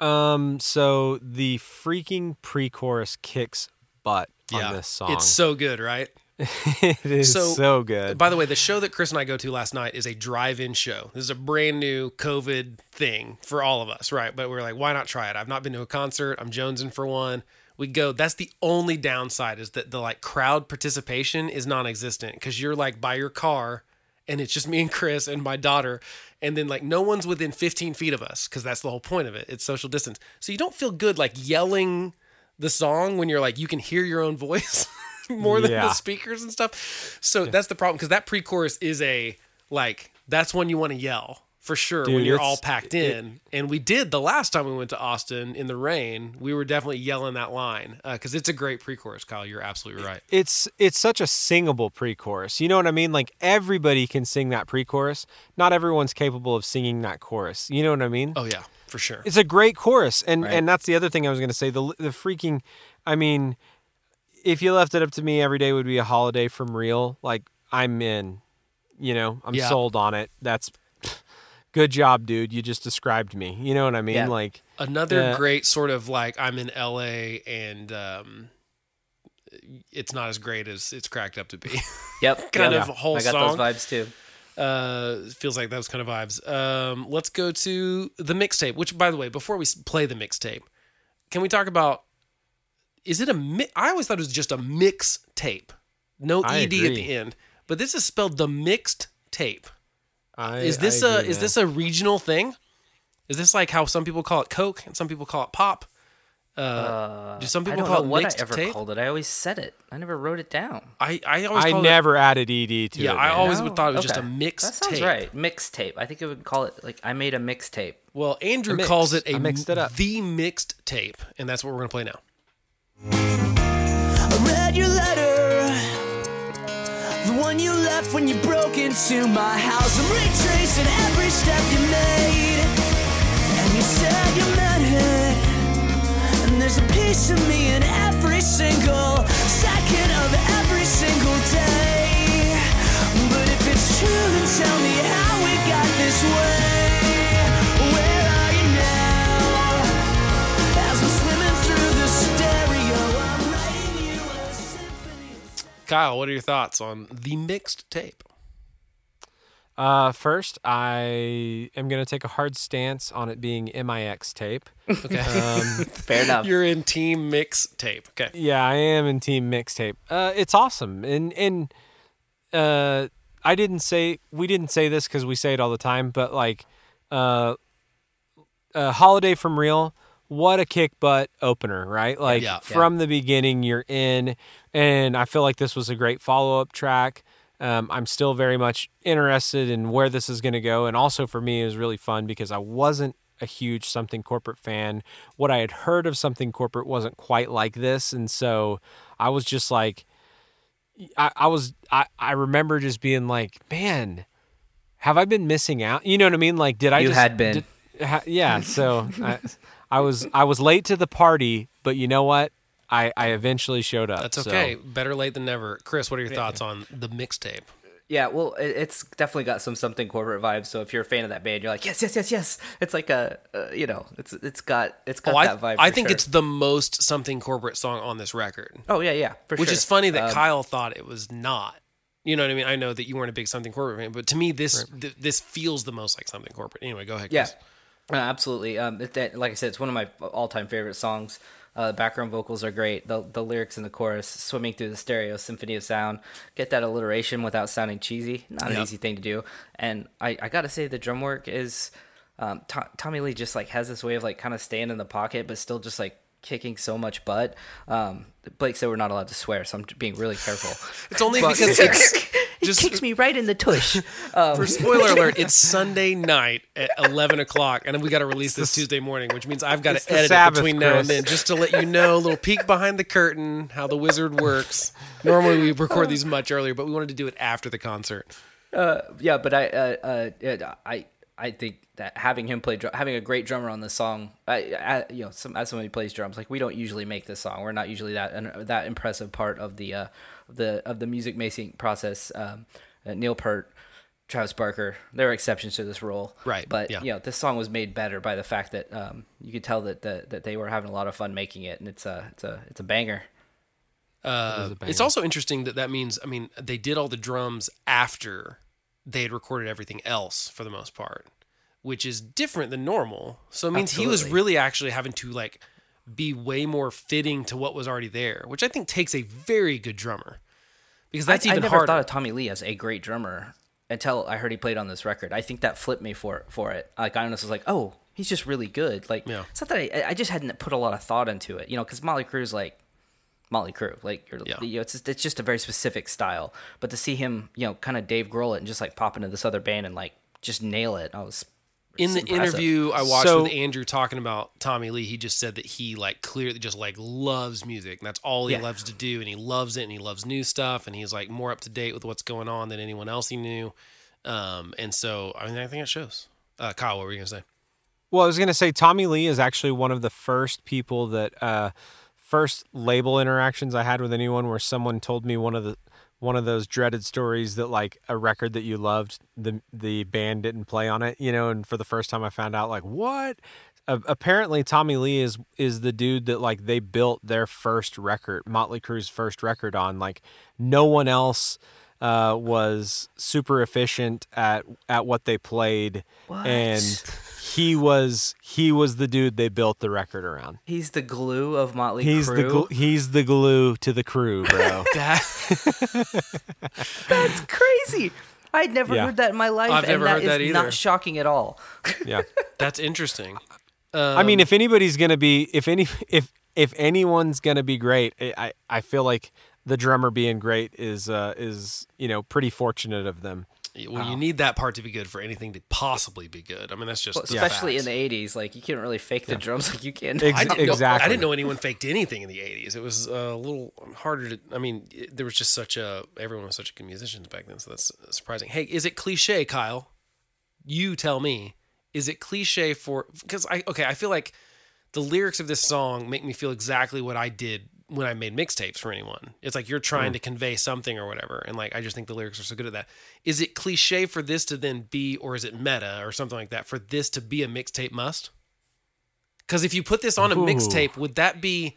Um, so the freaking pre-chorus kicks butt on this song. it's so good, right? (laughs) it is So- so, good. By the way, the show that Chris and I go to last night is a drive-in show. This is a brand new COVID thing for all of us, right? But we're like, why not try it? I've not been to a concert. I'm jonesing for one. We go. That's the only downside is that the like crowd participation is non-existent because you're like by your car, and it's just me and Chris and my daughter, and then like no one's within 15 feet of us because that's the whole point of it. It's social distance, so you don't feel good like yelling the song when you're like you can hear your own voice (laughs) more than the speakers and stuff. So that's the problem because that pre-chorus is a like that's when you want to yell for sure when you're all packed in. and we did the last time we went to Austin in the rain. We were definitely yelling that line uh, because it's a great pre-chorus. Kyle, you're absolutely right. it's it's such a singable pre-chorus. You know what I mean? Like everybody can sing that pre-chorus. Not everyone's capable of singing that chorus. You know what I mean? Oh yeah, for sure. It's a great chorus, and Right. and that's the other thing I was going to say. The the freaking, I mean, if you left it up to me, every day would be a holiday from real. Like I'm in, you know, I'm Yeah. sold on it. That's good job, dude. You just described me. You know what I mean? Yeah. Like Another Yeah. great sort of like I'm in LA and um, it's not as great as it's cracked up to be. (laughs) yep, kind yep. of whole I got song. those vibes too. uh feels like those kind of vibes um let's go to the mixtape which by the way before we play the mixtape can we talk about is it a mi- i always thought it was just a mix tape no I ed at the end but this is spelled the mixed tape I, is this I a agree, is man. this a regional thing is this like how some people call it coke and some people call it pop uh, do some I people don't call know it what I mixed ever tape called it. I always said it. I never wrote it down. I, I always I called it- never added ed to it. yeah i man. always No? would thought it was just a Okay. mixed That sounds tape right. Mixtape. I think it would call it like I made a mixtape. Well, Andrew mix. calls it a I mixed it up. the mixed tape, and that's what we're gonna play now. One you left when you broke into my house. I'm retracing every step you made, Kyle, what are your thoughts on the mixed tape? Uh, first, I am going to take a hard stance on it being MIX tape. Okay, (laughs) Fair enough. you're in team mix tape. Okay, Yeah, I am in team mixtape. Uh, it's awesome, and and uh, I didn't say we didn't say this because we say it all the time, but like, uh, uh, holiday from real. What a kick butt opener, right? Like Yeah. from the beginning, you're in, and I feel like this was a great follow up track. Um, I'm still very much interested in where this is going to go, and also for me, it was really fun because I wasn't a huge something corporate fan. What I had heard of something corporate wasn't quite like this, and so I was just like, I, I was, I, I remember just being like, man, have I been missing out? You know what I mean? Like, did I? You just, had been. did- ha- yeah. So I, I was, I was late to the party, but you know what? I, I eventually showed up. that's so- okay. Better late than never. Chris, what are your thoughts on the mixtape? Yeah, well, it's definitely got some something corporate vibes. So if you're a fan of that band, you're like, yes, yes, yes, yes. It's like a, uh, you know, it's it's got it's got Oh, I, that vibe. I for think sure. it's the most something corporate song on this record, Oh yeah, yeah, for which sure. is funny that Um, Kyle thought it was not. You know what I mean? I know that you weren't a big something corporate fan, but to me, this th- this feels the most like something corporate. Anyway, go ahead. Yeah, Chris. Uh, absolutely. Um, it, that, like I said, it's one of my all-time favorite songs. Uh, background vocals are great. The the lyrics in the chorus, swimming through the stereo, symphony of sound. Get that alliteration without sounding cheesy. Not an easy thing to do. And I, I gotta say, the drum work is. Um, To- Tommy Lee just like has this way of like kind of staying in the pocket, but still just like kicking so much butt. Um, Blake said we're not allowed to swear, so I'm being really careful. (laughs) It's only because (laughs) it's (laughs) He just kicks me right in the tush. for spoiler alert. It's Sunday night at eleven o'clock, and we got to release this Tuesday morning, which means I've got to edit Sabbath, it between now and then, just to let you know a little peek behind the curtain how the wizard works. Normally we record these much earlier, but we wanted to do it after the concert. yeah, but I, uh, uh, I, I think that having him play, drum, having a great drummer on the song, I, I, you know, some, as somebody who plays drums, like we don't usually make this song. We're not usually that an- that impressive part of the, uh, the of the music making process. Um, uh, Neil Peart, Travis Barker, there are exceptions to this rule, Right, But yeah. you know, this song was made better by the fact that um, you could tell that the, that they were having a lot of fun making it, and it's a it's a it's a banger. Uh, it's also interesting that that means, I mean, they did all the drums after they had recorded everything else for the most part, which is different than normal. So it means he was really actually having to like be way more fitting to what was already there, which I think takes a very good drummer because that's I, even I never harder. thought of Tommy Lee as a great drummer until I heard he played on this record. I think that flipped me for for it. Like I honestly was like, oh, he's just really good. Like Yeah. it's not that I, I just hadn't put a lot of thought into it, you know, because Motley Crue's like Motley Crue, like you're, Yeah. you know, it's just, it's just a very specific style. But to see him, you know, kind of Dave Grohl it and just like pop into this other band and like just nail it, I was in the impressive. interview I watched So- with Andrew talking about Tommy Lee, he just said that he like clearly just like loves music. And that's all he Yeah. loves to do, and he loves it, and he loves new stuff, and he's like more up to date with what's going on than anyone else he knew. Um, and so I mean, I think it shows. Uh, Kyle, what were you gonna say? Well, I was gonna say Tommy Lee is actually one of the first people that uh, first label interactions I had with anyone where someone told me one of the one of those dreaded stories that like a record that you loved the the band didn't play on it, you know, and for the first time I found out like what apparently Tommy Lee is is the dude that like they built their first record, Motley Crue's first record on. Like no one else uh, was super efficient at at what they played, and he was he was the dude they built the record around. he's the glue of Motley He's Crue. the gl- he's the glue to the crew, bro. (laughs) (laughs) That's crazy. I'd never Yeah. heard that in my life, I've and never that heard is that either. not shocking at all. (laughs) yeah. That's interesting. I mean, if anybody's gonna be, if any, if if anyone's gonna be great, I I- I feel like the drummer being great is uh is you know pretty fortunate of them. Well, you need that part to be good for anything to possibly be good. I mean, that's just Well, especially in the '80s, like you can't really fake the drums like you can. Ex- I didn't know, exactly. I didn't know anyone faked anything in the '80s. It was a little harder to. I mean, it- there was just such a everyone was such a good musicians back then, so that's surprising. Hey, is it cliche, Kyle? You tell me. Is it cliche for? Because I okay, I feel like the lyrics of this song make me feel exactly what I did when I made mixtapes for anyone. It's like you're trying hmm. to convey something or whatever, and like I just think the lyrics are so good at that. Is it cliche for this to then be, or is it meta or something like that for this to be a mixtape must? Because if you put this on a mixtape, would that be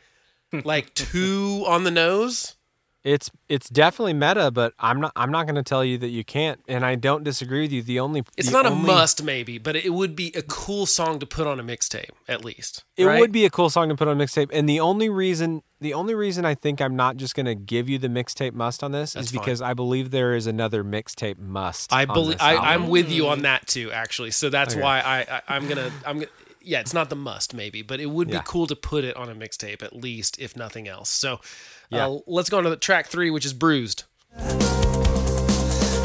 like (laughs) too on the nose? It's it's definitely meta, but I'm not I'm not going to tell you that you can't, and I don't disagree with you. The only It's the not a must, maybe, but it would be a cool song to put on a mixtape, at least. It right? would be a cool song to put on a mixtape, and the only reason the only reason I think I'm not just going to give you the mixtape must on this That's is fine. because I believe there is another mixtape must. I believe i i'm with you on that too, actually. So that's Okay. why I, I I'm gonna I'm gonna yeah, it's not the must maybe, but it would Yeah. be cool to put it on a mixtape at least, if nothing else. So Yeah. uh, let's go on to the track three, which is bruised.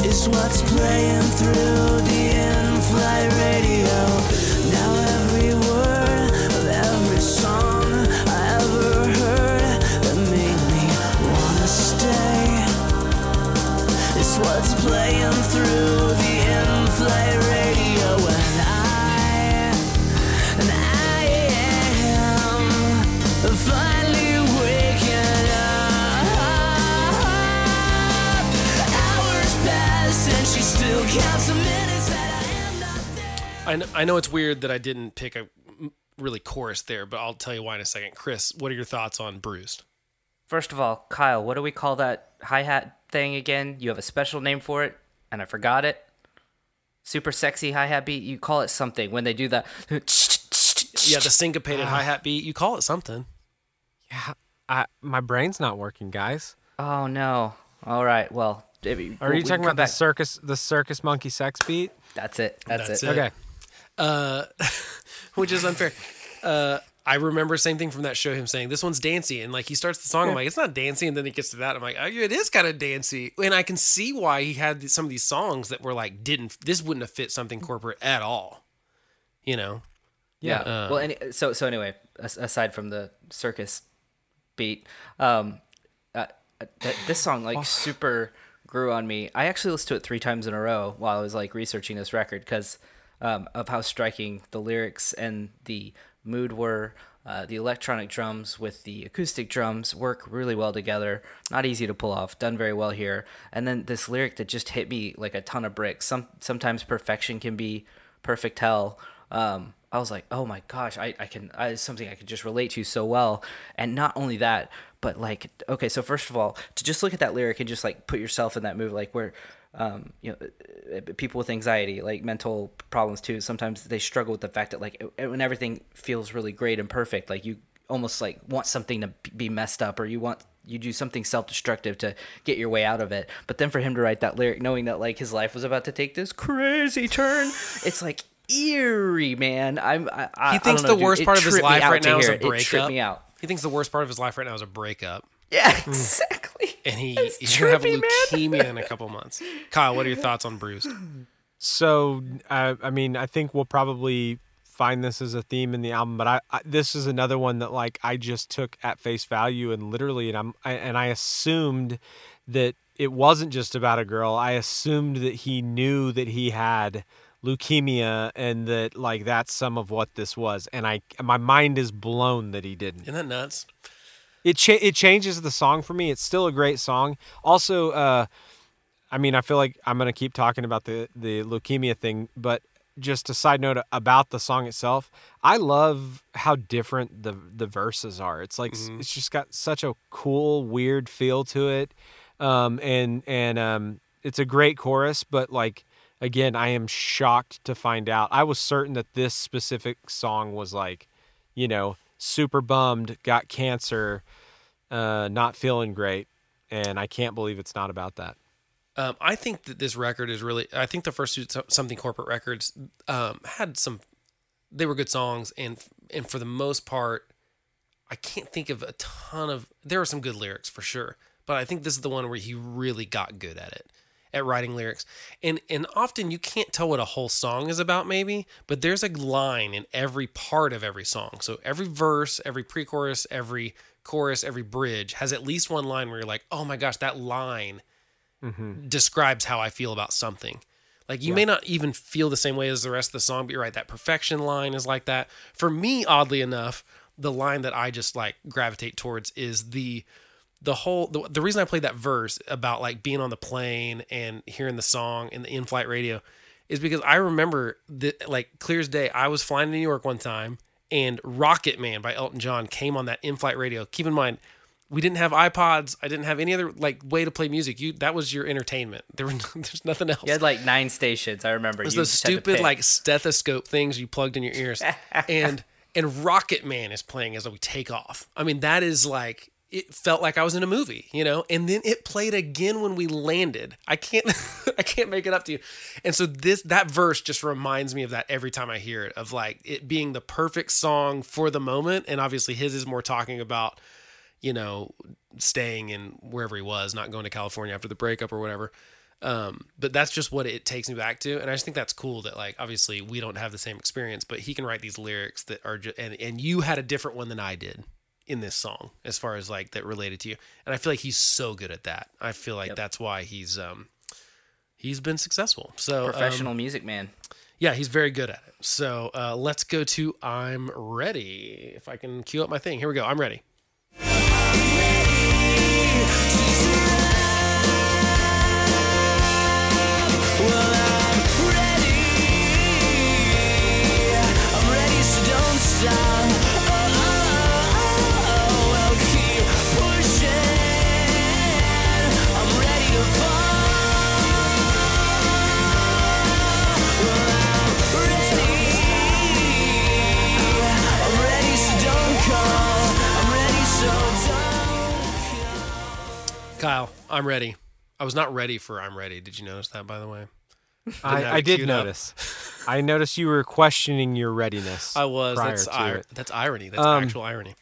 is what's playing through the in-flight radio. I know, I know it's weird that I didn't pick a really chorus there, but I'll tell you why in a second. Chris, what are your thoughts on bruised? First of all, Kyle, what do we call that hi hat thing again? You have a special name for it, and I forgot it. Super sexy hi hat beat. You call it something when they do that. Yeah, the syncopated ah. hi hat beat. You call it something. Yeah, I, my brain's not working, guys. Oh no! All right, well, maybe- Are you can talking come about the circus the circus monkey sex beat? That's it. That's, That's it. it. Okay. Uh, (laughs) which is unfair. Uh, I remember same thing from that show. Him saying this one's dancey, and like he starts the song, I'm like it's not dancey, and then he gets to that, I'm like oh, it is kind of dancey, and I can see why he had some of these songs that were like didn't this wouldn't have fit something corporate at all, you know. Yeah. Uh, well, any, so so anyway, aside from the circus beat, um, uh, uh, th- this song like super grew on me. I actually listened to it three times in a row while I was like researching this record because um, of how striking the lyrics and the mood were. Uh, the electronic drums with the acoustic drums work really well together. Not easy to pull off. Done very well here. And then this lyric that just hit me like a ton of bricks. Some sometimes perfection can be perfect hell. Um, I was like, oh my gosh, I, I can, I, something I could just relate to so well. And not only that, but like, okay, so first of all, to just look at that lyric and just like put yourself in that mood, like where, um, you know, uh, people with anxiety, like mental problems too, sometimes they struggle with the fact that like when everything feels really great and perfect, like you almost like want something to be messed up or you want you do something self-destructive to get your way out of it but then for him to write that lyric knowing that like his life was about to take this crazy turn it's like eerie man i'm I, I, He I thinks don't know, the dude. worst It part of his life right now is a it. It tripped breakup. me out He thinks the worst part of his life right now is a breakup, yeah exactly and he It's he's gonna have trippy, man. leukemia in a couple months. Kyle, what are your thoughts on Bruised? So, uh, I mean, I think we'll probably find this as a theme in the album, but I, I this is another one that like I just took at face value and literally, and I'm I, and I assumed that it wasn't just about a girl. I assumed that he knew that he had leukemia and that like that's some of what this was, and I my mind is blown that he didn't. Isn't that nuts? It cha- it changes the song for me. It's still a great song. Also, uh, I mean, I feel like I'm gonna keep talking about the the leukemia thing, but just a side note about the song itself, I love how different the the verses are. It's like it's just got such a cool, weird feel to it, um, and and um, it's a great chorus. But like again, I am shocked to find out. I was certain that this specific song was like, you know, super bummed, got cancer, uh, not feeling great, and I can't believe it's not about that. Um, I think that this record is really. I think the first two something corporate records um, had some. They were good songs, and and for the most part, I can't think of a ton of. There are some good lyrics for sure, but I think this is the one where he really got good at it, at writing lyrics. And and often you can't tell what a whole song is about, maybe, but there's a line in every part of every song. So every verse, every pre-chorus, every chorus, every bridge has at least one line where you're like, oh my gosh, that line mm-hmm. describes how I feel about something. Like you may not even feel the same way as the rest of the song, but you're right. That perfection line is like that. For me, oddly enough, the line that I just like gravitate towards is the the whole the, the reason I played that verse about like being on the plane and hearing the song in the in-flight radio is because I remember that like clear as day. I was flying to New York one time and Rocket Man by Elton John came on that in-flight radio. Keep in mind, we didn't have iPods. I didn't have any other like way to play music. You that was your entertainment. (laughs) There were there's nothing else. you had like nine stations i remember It was You those just had to stupid like stethoscope things you plugged in your ears, (laughs) and and Rocket Man is playing as we take off. I mean, that is like it felt like I was in a movie, you know. And then it played again when we landed. I can't (laughs) I can't make it up to you. And so this that verse just reminds me of that every time I hear it of like it being the perfect song for the moment. And obviously his is more talking about you know staying in wherever he was, not going to California after the breakup or whatever. Um, but that's just what it takes me back to, and I just think that's cool that like obviously we don't have the same experience, but he can write these lyrics that are just and and you had a different one than I did in this song as far as like that related to you, and I feel like he's so good at that. I feel like that's why he's um he's been successful. So um, professional music man yeah, he's very good at it. So uh, let's go to I'm ready. If I can cue up my thing, here we go. I'm ready. I'm ready. Kyle, I'm ready. I was not ready for I'm ready. Did you notice that by the way? (laughs) I, have I it did notice. (laughs) I noticed you were questioning your readiness. I was. prior That's to ir- it. that's irony. That's Um, actual irony.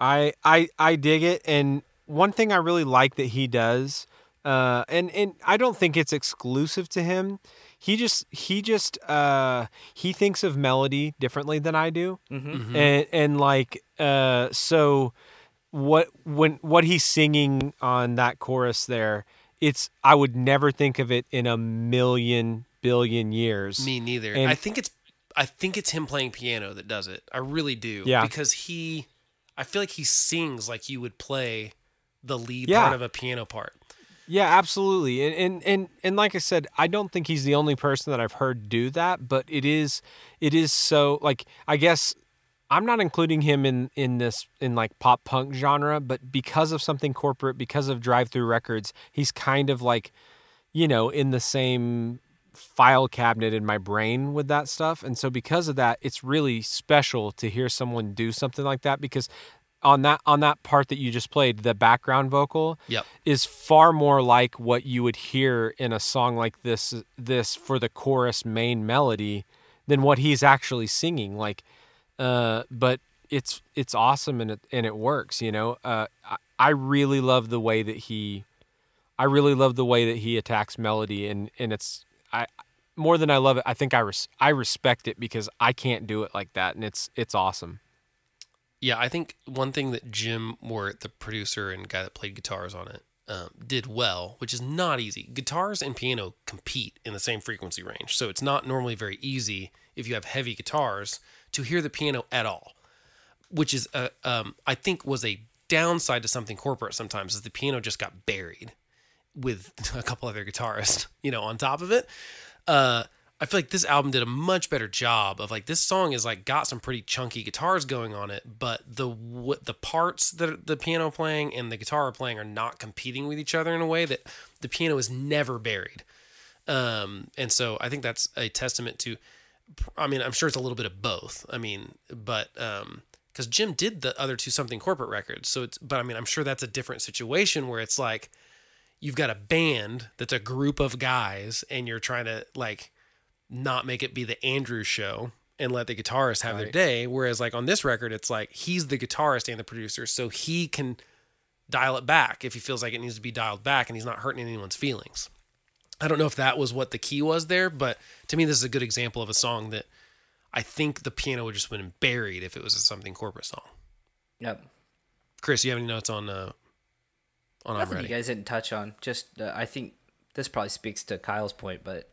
I I I dig it, and one thing I really like that he does, uh, and and I don't think it's exclusive to him. He just he just uh, he thinks of melody differently than I do, Mm-hmm. and and like uh, so what when what he's singing on that chorus there, it's I would never think of it in a million billion years. Me neither. and- I think it's I think it's him playing piano that does it. I really do. Yeah. Because he I feel like he sings like you would play the lead Yeah. part of a piano part. Yeah, absolutely. And, and and and like I said, I don't think he's the only person that I've heard do that, but it is it is so like I guess I'm not including him in in this in like pop punk genre, but because of something corporate, because of Drive-Thru Records, he's kind of like you know, in the same file cabinet in my brain with that stuff. And so because of that, it's really special to hear someone do something like that because on that on that part that you just played, the background vocal Yep. is far more like what you would hear in a song like this this for the chorus main melody than what he's actually singing like uh but it's it's awesome and it and it works you know uh I, I really love the way that he I really love the way that he attacks melody and and it's I more than I love it I think I res- I respect it because I can't do it like that and it's it's awesome Yeah, I think one thing that Jim Wirt, the producer and guy that played guitars on it, um, did well, which is not easy. Guitars and piano compete in the same frequency range, so it's not normally very easy if you have heavy guitars to hear the piano at all. Which is, a, um, I think, was a downside to something corporate. Sometimes is the piano just got buried with (laughs) a couple other guitarists, you know, on top of it. Uh, I feel like this album did a much better job of like this song is like got some pretty chunky guitars going on it, but the what the parts that the piano playing and the guitar playing are not competing with each other in a way that the piano is never buried. Um, and so I think that's a testament to. I mean, I'm sure it's a little bit of both. I mean, but um, because Jim did the other two something corporate records, so it's. But I mean, I'm sure that's a different situation where it's like you've got a band that's a group of guys, and you're trying to like not make it be the Andrew show and let the guitarist have their day. Whereas like on this record, it's like he's the guitarist and the producer, so he can dial it back if he feels like it needs to be dialed back and he's not hurting anyone's feelings. I don't know if that was what the key was there, but to me, this is a good example of a song that I think the piano would just been buried if it was a something corporate song. Yep. Chris, you have any notes on uh, on I'm ready? you guys didn't touch on. Just uh, I think this probably speaks to Kyle's point, but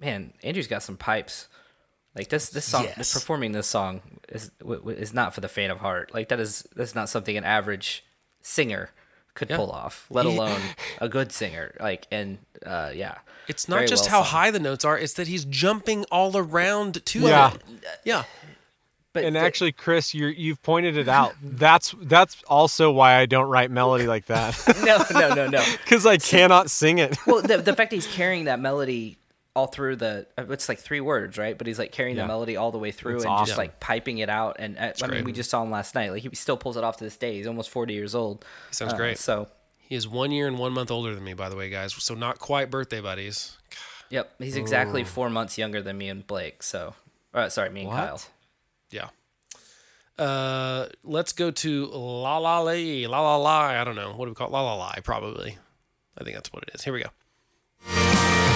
man, Andrew's got some pipes. Like this, this song, Yes. performing this song is is not for the faint of heart. Like that is that's not something an average singer could Yeah. pull off, let alone a good singer. Like and uh, yeah, It's not just well how sung. high the notes are; it's that he's jumping all around to Yeah. it. Yeah, But and the- actually chris you you've pointed it out (laughs) that's that's also why i don't write melody like that (laughs) no, no, no, no. (laughs) because i cannot sing it well, the, the fact that he's carrying that melody all through the uh, it's like three words, right? But he's like carrying Yeah. the melody all the way through It's and just like piping it out. And uh, I mean, we just saw him last night. Like he still pulls it off to this day. He's almost forty years old. He sounds Uh, great. So, he is one year and one month older than me, by the way, guys. So not quite birthday buddies. yep, he's exactly four months younger than me and Blake. So, uh, sorry, me and What? Kyle. Yeah. Uh, let's go to La La La La La La. I don't know what do we call it? La La La. Probably. I think that's what it is. Here we go.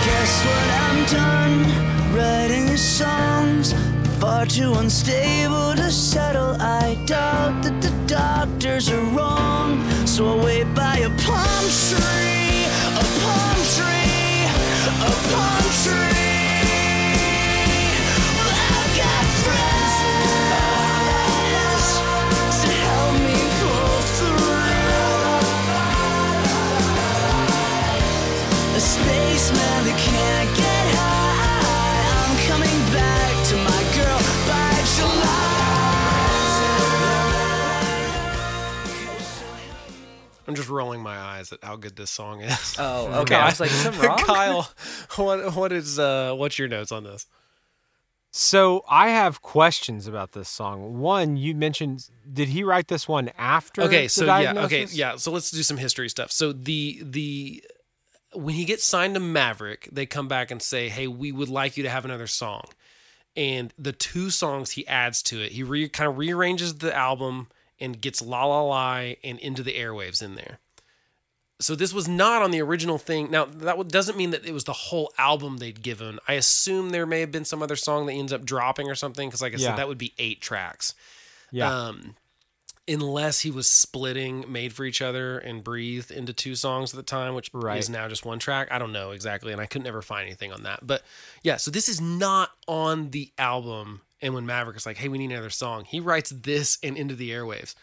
Guess what I'm done writing songs? Far too unstable to settle. I doubt that the doctors are wrong. So I wait by a palm tree how good this song is. Oh, okay. (laughs) I was like, is something wrong? (laughs) Kyle, what what is uh what's your notes on this? So I have questions about this song. One, you mentioned, did he write this one after? Okay, the so yeah, okay, yeah. So let's do some history stuff. So the the when he gets signed to Maverick, they come back and say, "Hey, we would like you to have another song." And the two songs he adds to it, he re- kind of rearranges the album and gets "La La La" and "Into the Airwaves" in there. So this was not on the original thing. Now that doesn't mean that it was the whole album they'd given. I assume there may have been some other song that ends up dropping or something because, like I Yeah. said, that would be eight tracks Yeah. um, unless he was splitting "Made for Each Other" and "Breathe" into two songs at the time, which Right. is now just one track. I don't know exactly, and I could never find anything on that. But yeah, so this is not on the album. And when Maverick is like, "Hey, we need another song," he writes this and "Into the Airwaves,"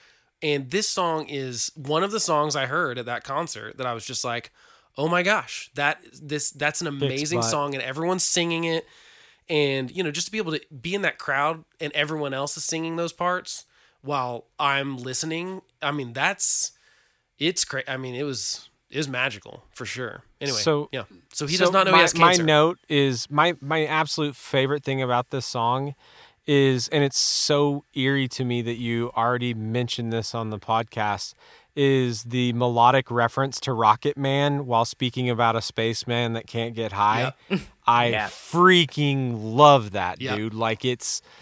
and this song is one of the songs I heard at that concert that I was just like, "Oh my gosh, that this that's an amazing song," and everyone's singing it. And you know just to be able to be in that crowd and everyone else is singing those parts while i'm listening i mean that's it's great i mean it was it was magical for sure. Anyway So- yeah. So he So does not know my, he has cancer. My note is my my absolute favorite thing about this song is, and it's so eerie to me that you already mentioned this on the podcast, is the melodic reference to Rocket Man while speaking about a spaceman that can't get high. (laughs) I Yeah. freaking love that, Yeah. dude. Like it's (laughs)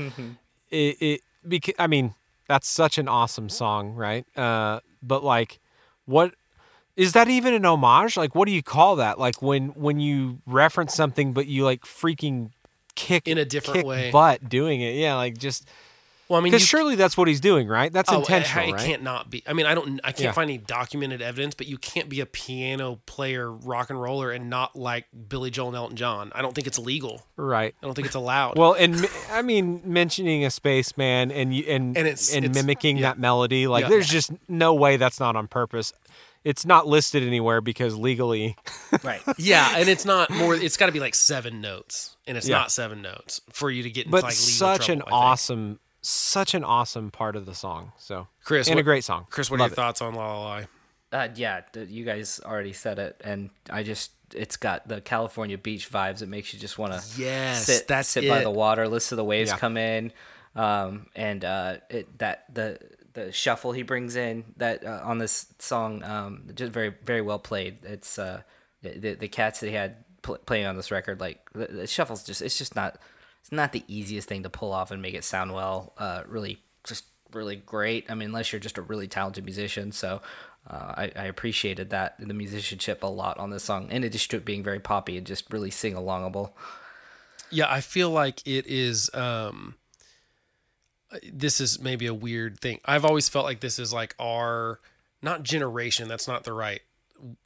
it, it because I mean that's such an awesome song, right? Uh, but like, what is that even an homage? Like, what do you call that? Like when when you reference something, but you like freaking kick In a different kick way. butt doing it. Yeah, like just well i mean because surely that's what he's doing, right? That's oh, intentional, it, it right? can't not be i mean i don't i can't Yeah. find any documented evidence but you can't be a piano player rock and roller and not like billy joel and elton john i don't think it's legal Right. i don't think it's allowed Well, and I mean, mentioning a spaceman and you and And it's- and it's- mimicking yeah. that melody, like Yeah. there's just no way that's not on purpose. It's not listed anywhere because legally, (laughs) Right. Yeah, and it's not more. It's got to be like seven notes, and it's Yeah. not seven notes for you to get into but like legal such an trouble, I think. awesome, such an awesome part of the song. So Chris, and what- a great song. Chris, what Love are your it. thoughts on La La La? Uh, yeah, you guys already said it, and I just it's got the California beach vibes. It makes you just want to Yes, sit that's sit by the water, listen to the waves Yeah. come in, um, and uh, it that the the shuffle he brings in that uh, on this song um, just very very well played. It's uh, the, the cats that he had pl- playing on this record like the, the shuffle's just it's just not it's not the easiest thing to pull off and make it sound well. Uh, really just really great. I mean, unless you're just a really talented musician. So uh, I, I appreciated that the musicianship a lot on this song, in addition to it being very poppy and just really sing alongable. Yeah, I feel like it is. um This is maybe a weird thing. I've always felt like this is like our not generation. That's not the right.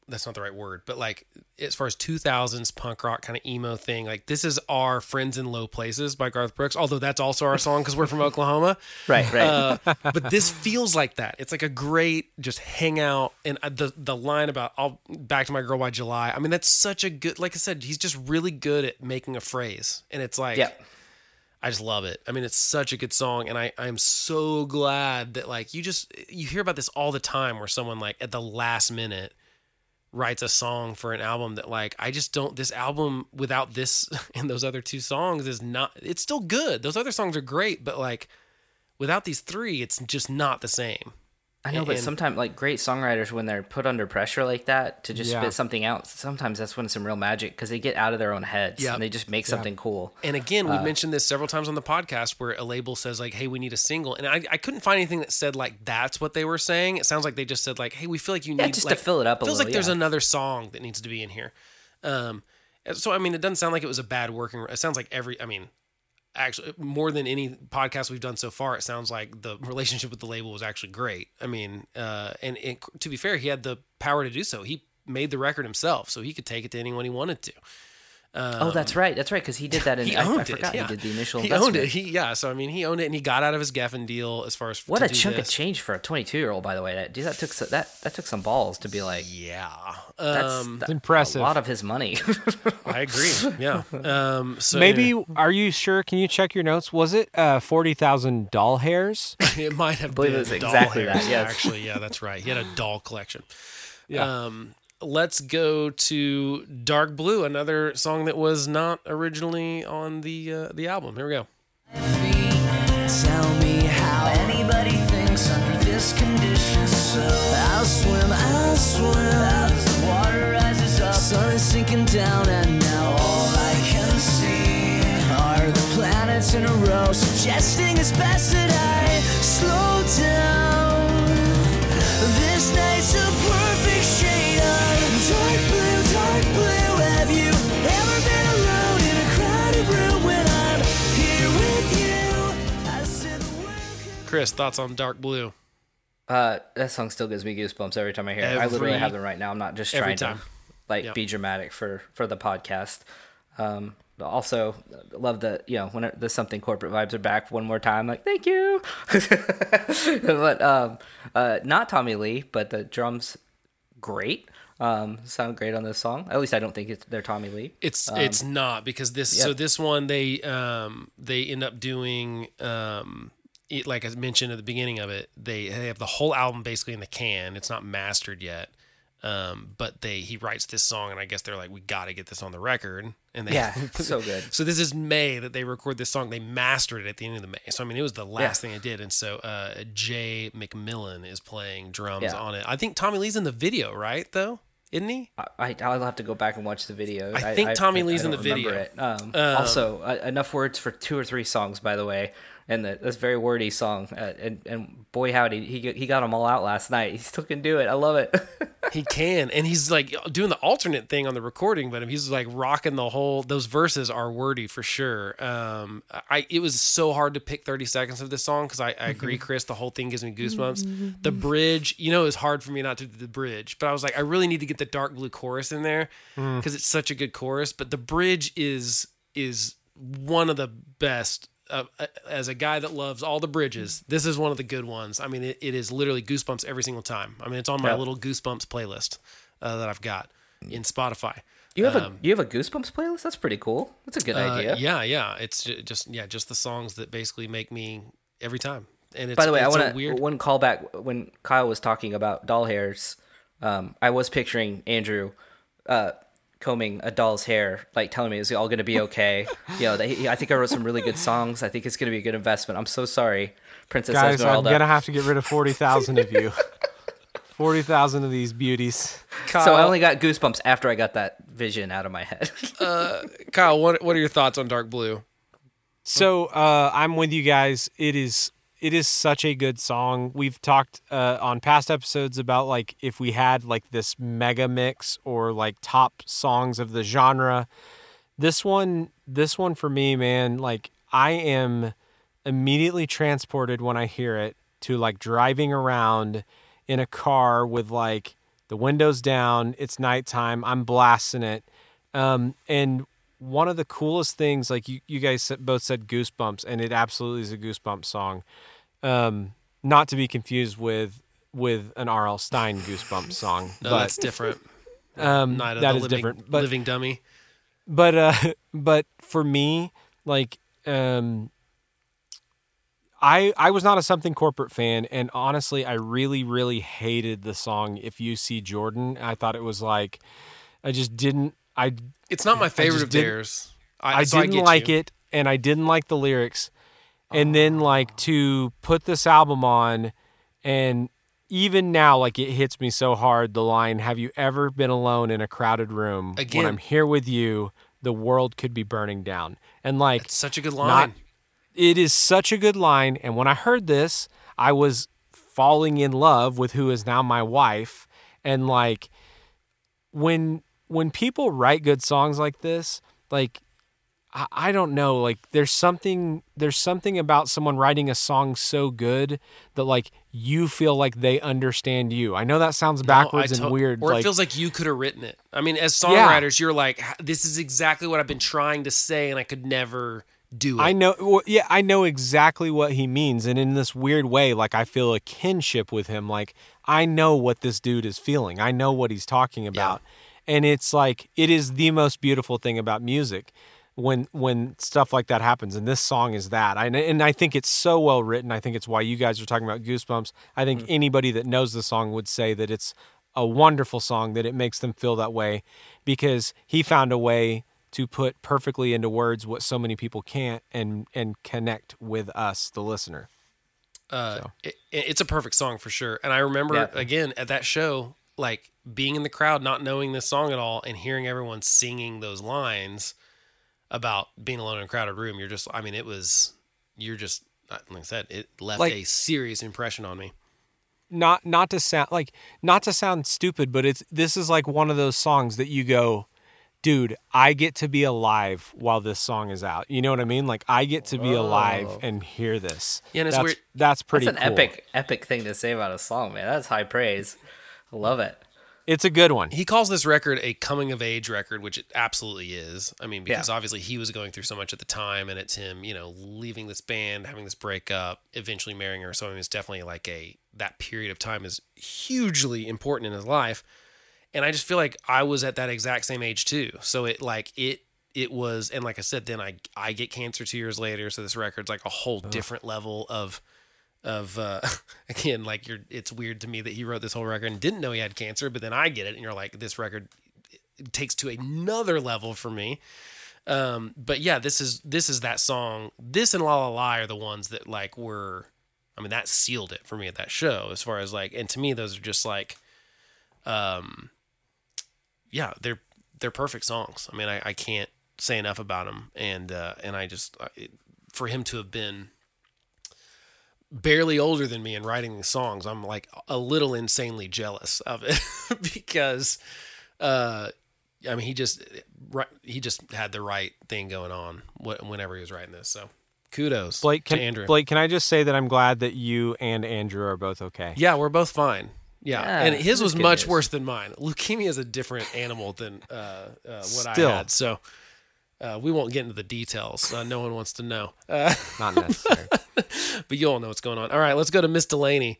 That's not the right word. But like as far as 2000s punk rock kind of emo thing, like this is our "Friends in Low Places" by Garth Brooks. Although that's also our song because we're from Oklahoma. (laughs) Right, right. Uh, but this feels like that. It's like a great just hang out and uh, the the line about I'll back to my girl by July. I mean that's such a good like I said he's just really good at making a phrase and it's like yeah. I just love it. I mean it's such a good song and I I'm so glad that like you just you hear about this all the time where someone like at the last minute writes a song for an album that like I just don't this album without this (laughs) and those other two songs is not it's still good. Those other songs are great, but like without these three, it's just not the same. I know, but sometimes like great songwriters when they're put under pressure like that to just Yeah. spit something out, sometimes that's when some real magic because they get out of their own heads Yep. and they just make something cool. And again, we Uh, mentioned this several times on the podcast where a label says like, "Hey, we need a single," and I, I couldn't find anything that said like that's what they were saying. It sounds like they just said like, "Hey, we feel like you Yeah, need just to fill it up a feels little, like there's another song that needs to be in here." Um, so I mean, it doesn't sound like it was a bad working. It sounds like every. I mean, actually, more than any podcast we've done so far, it sounds like the relationship with the label was actually great. I mean, uh, and, and to be fair, he had the power to do so. He made the record himself, so he could take it to anyone he wanted to. Oh, that's right, that's right, because he did that. (laughs) In, He I, owned I it. forgot yeah. he did the initial. He investment. owned it. He yeah. So I mean, he owned it, and he got out of his Geffen deal as far as What to a do chunk this. of change for a 22 year old, by the way. That dude, that took so- that that took some balls to be like. Yeah, That's, um, that- impressive. A lot of his money. (laughs) I agree. Yeah. Um, so Maybe are you sure? Can you check your notes? Was it uh, forty thousand doll hairs? (laughs) it might have believe been it was doll exactly hairs, that, yes. Actually, yeah, that's right. He had a doll collection. Yeah. Um, let's go to Dark Blue, another song that was not originally on the uh, the album. Here we go. Tell me how anybody thinks under this condition. So I'll swim, I'll swim. As the water rises up, sun is sinking down, and now all I can see are the planets in a row, suggesting it's best that I slow down. This night's Chris, thoughts on Dark Blue? Uh, that song still gives me goosebumps every time I hear it. I literally have them right now. I'm not just trying to like Yep. be dramatic for for the podcast. Um, also love the you know when the something corporate vibes are back one more time. Like thank you, (laughs) but um, uh, not Tommy Lee, but the drums great. Um, sound great on this song. At least I don't think it's they're Tommy Lee. It's it's not because this so Um, this one they um they end up doing um it, like I mentioned at the beginning of it they they have the whole album basically in the can. It's not mastered yet. Um but they he writes this song and I guess they're like we got to get this on the record. And they Yeah, (laughs) so good. so this is May that they record this song. They mastered it at the end of the May. So I mean it was the last thing they did. And so uh Jay McMillan is playing drums Yeah. on it. I think Tommy Lee's in the video right though? Isn't he? I, I'll have to go back and watch the video. I think Tommy Lee's in don't the video. It. Um, also, uh, enough words for two or three songs, by the way, and the, this very wordy song. Uh, and, and boy, howdy, he he got them all out last night. (laughs) He still can do it. I love it. (laughs) He can, and he's like doing the alternate thing on the recording, but he's like rocking the whole. Those verses are wordy for sure. Um, I it was so hard to pick thirty seconds of this song because I, I agree, mm-hmm. Chris. The whole thing gives me mm-hmm, goosebumps. Mm-hmm, the bridge, you know, it's hard for me not to do the bridge, but I was like, I really need to get the dark blue chorus in there mm. because it's such a good chorus. But the bridge is is one of the best. Uh, as a guy that loves all the bridges, this is one of the good ones. I mean, it, it is literally goosebumps every single time. I mean, it's on my Yeah. little goosebumps playlist uh, that I've got in Spotify. You have a Um, you have a Goosebumps playlist. That's pretty cool. That's a good uh, idea. yeah, yeah. It's just yeah, just the songs that basically make me every time. And it's By the way, I a want to weird. one callback when Kyle was talking about doll hairs. Um, I was picturing Andrew uh, combing a doll's hair, like telling me it's all going to be (laughs) okay. you know, they, I think I wrote some really good songs. I think it's going to be a good investment. I'm so sorry, Princess Guys, I'm gonna have to get rid of forty thousand of you. (laughs) Forty thousand of these beauties. So I only got goosebumps after I got that vision out of my head. (laughs) Kyle, what what are your thoughts on Dark Blue? So uh, I'm with you guys. It is it is such a good song. We've talked uh, on past episodes about like if we had like this mega mix or like top songs of the genre. This one, this one for me, man, like I am immediately transported when I hear it to like driving around in a car with like the windows down. It's nighttime. I'm blasting it. Um, and one of the coolest things, like you, you guys both said goosebumps, and it absolutely is a goosebump song. Um, not to be confused with with an R.L. Stine goosebump (laughs) song, No, but that's different. um, Night that is living, different. But living dummy. but uh (laughs) but for me like um I I was not a something corporate fan and honestly I really really hated the song if you see Jordan I thought it was like I just didn't I It's not my favorite of theirs. I, so didn't get like you. it and I didn't like the lyrics and then oh. like to put this album on and even now like it hits me so hard the line have you ever been alone in a crowded room Again. when I'm here with you the world could be burning down and like It's such a good not line. it is such a good line and when i heard this i was falling in love with who is now my wife and like when when people write good songs like this like I, I don't know like there's something there's something about someone writing a song so good that like you feel like they understand you i know that sounds No, I backwards and weird Or like, it feels like you could have written it. I mean, as Yeah. songwriters, you're like, this is exactly what I've been trying to say, and I could never do it. I know, well, yeah, I know exactly what he means, and in this weird way, like I feel a kinship with him. Like I know what this dude is feeling. I know what he's talking about, and it's like it is the most beautiful thing about music when when stuff like that happens. And this song is that. I, and I think it's so well written. I think it's why you guys are talking about goosebumps. I think anybody that knows the song would say that it's a wonderful song that it makes them feel that way because he found a way to put perfectly into words what so many people can't and and connect with us the listener uh, it, it's a perfect song for sure. And I remember Yeah. again at that show, like being in the crowd, not knowing this song at all, and hearing everyone singing those lines about being alone in a crowded room, you're just, I mean, it was, you're just, uh, like I said, it left Like- a serious impression on me. not not to sound like not to sound stupid, but it's this is like one of those songs that you go, dude, I get to be alive while this song is out. You know what I mean? Like I get to be alive and hear this. Yeah, and it's that's, weird- That's pretty That's an cool. epic, epic thing to say about a song, man. That's high praise. I love it. It's a good one. He calls this record a coming of age record, which it absolutely is. I mean, because Yeah. obviously he was going through so much at the time, and it's him, you know, leaving this band, having this breakup, eventually marrying her. So I mean, it's definitely like a that period of time is hugely important in his life. And I just feel like I was at that exact same age too. So it like it it was, and like I said, then I I get cancer two years later. So this record's like a whole different level of of uh (laughs) again like you're it's weird to me that he wrote this whole record and didn't know he had cancer but then i get it and you're like this record takes to another level for me. Um but yeah this is this is that song. This and la la la are the ones that like were i mean that sealed it for me at that show as far as like and to me those are just like um yeah they're they're perfect songs. I mean i, I can't say enough about them and uh and i just I- for him to have been barely older than me and writing these songs, I'm like a little insanely jealous of it (laughs) because, uh, I mean, he just right, he just had the right thing going on whenever he was writing this. So, kudos, Blake, to can, Andrew. Blake, can I just say that I'm glad that you and Andrew are both okay? Yeah, we're both fine. Yeah, Yeah, and his was much news. worse than mine. Leukemia is a different animal than uh, uh, what Still. I had. So. Uh, we won't get into the details. Uh, no one wants to know. Uh, Not necessary. (laughs) but you all know what's going on. All right, let's go to Miss Delaney.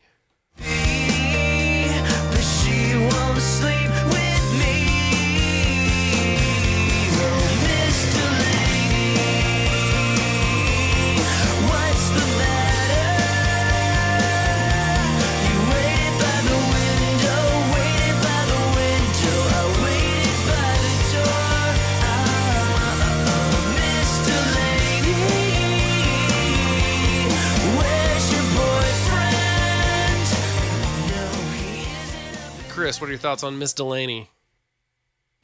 Chris, what are your thoughts on Miss Delaney?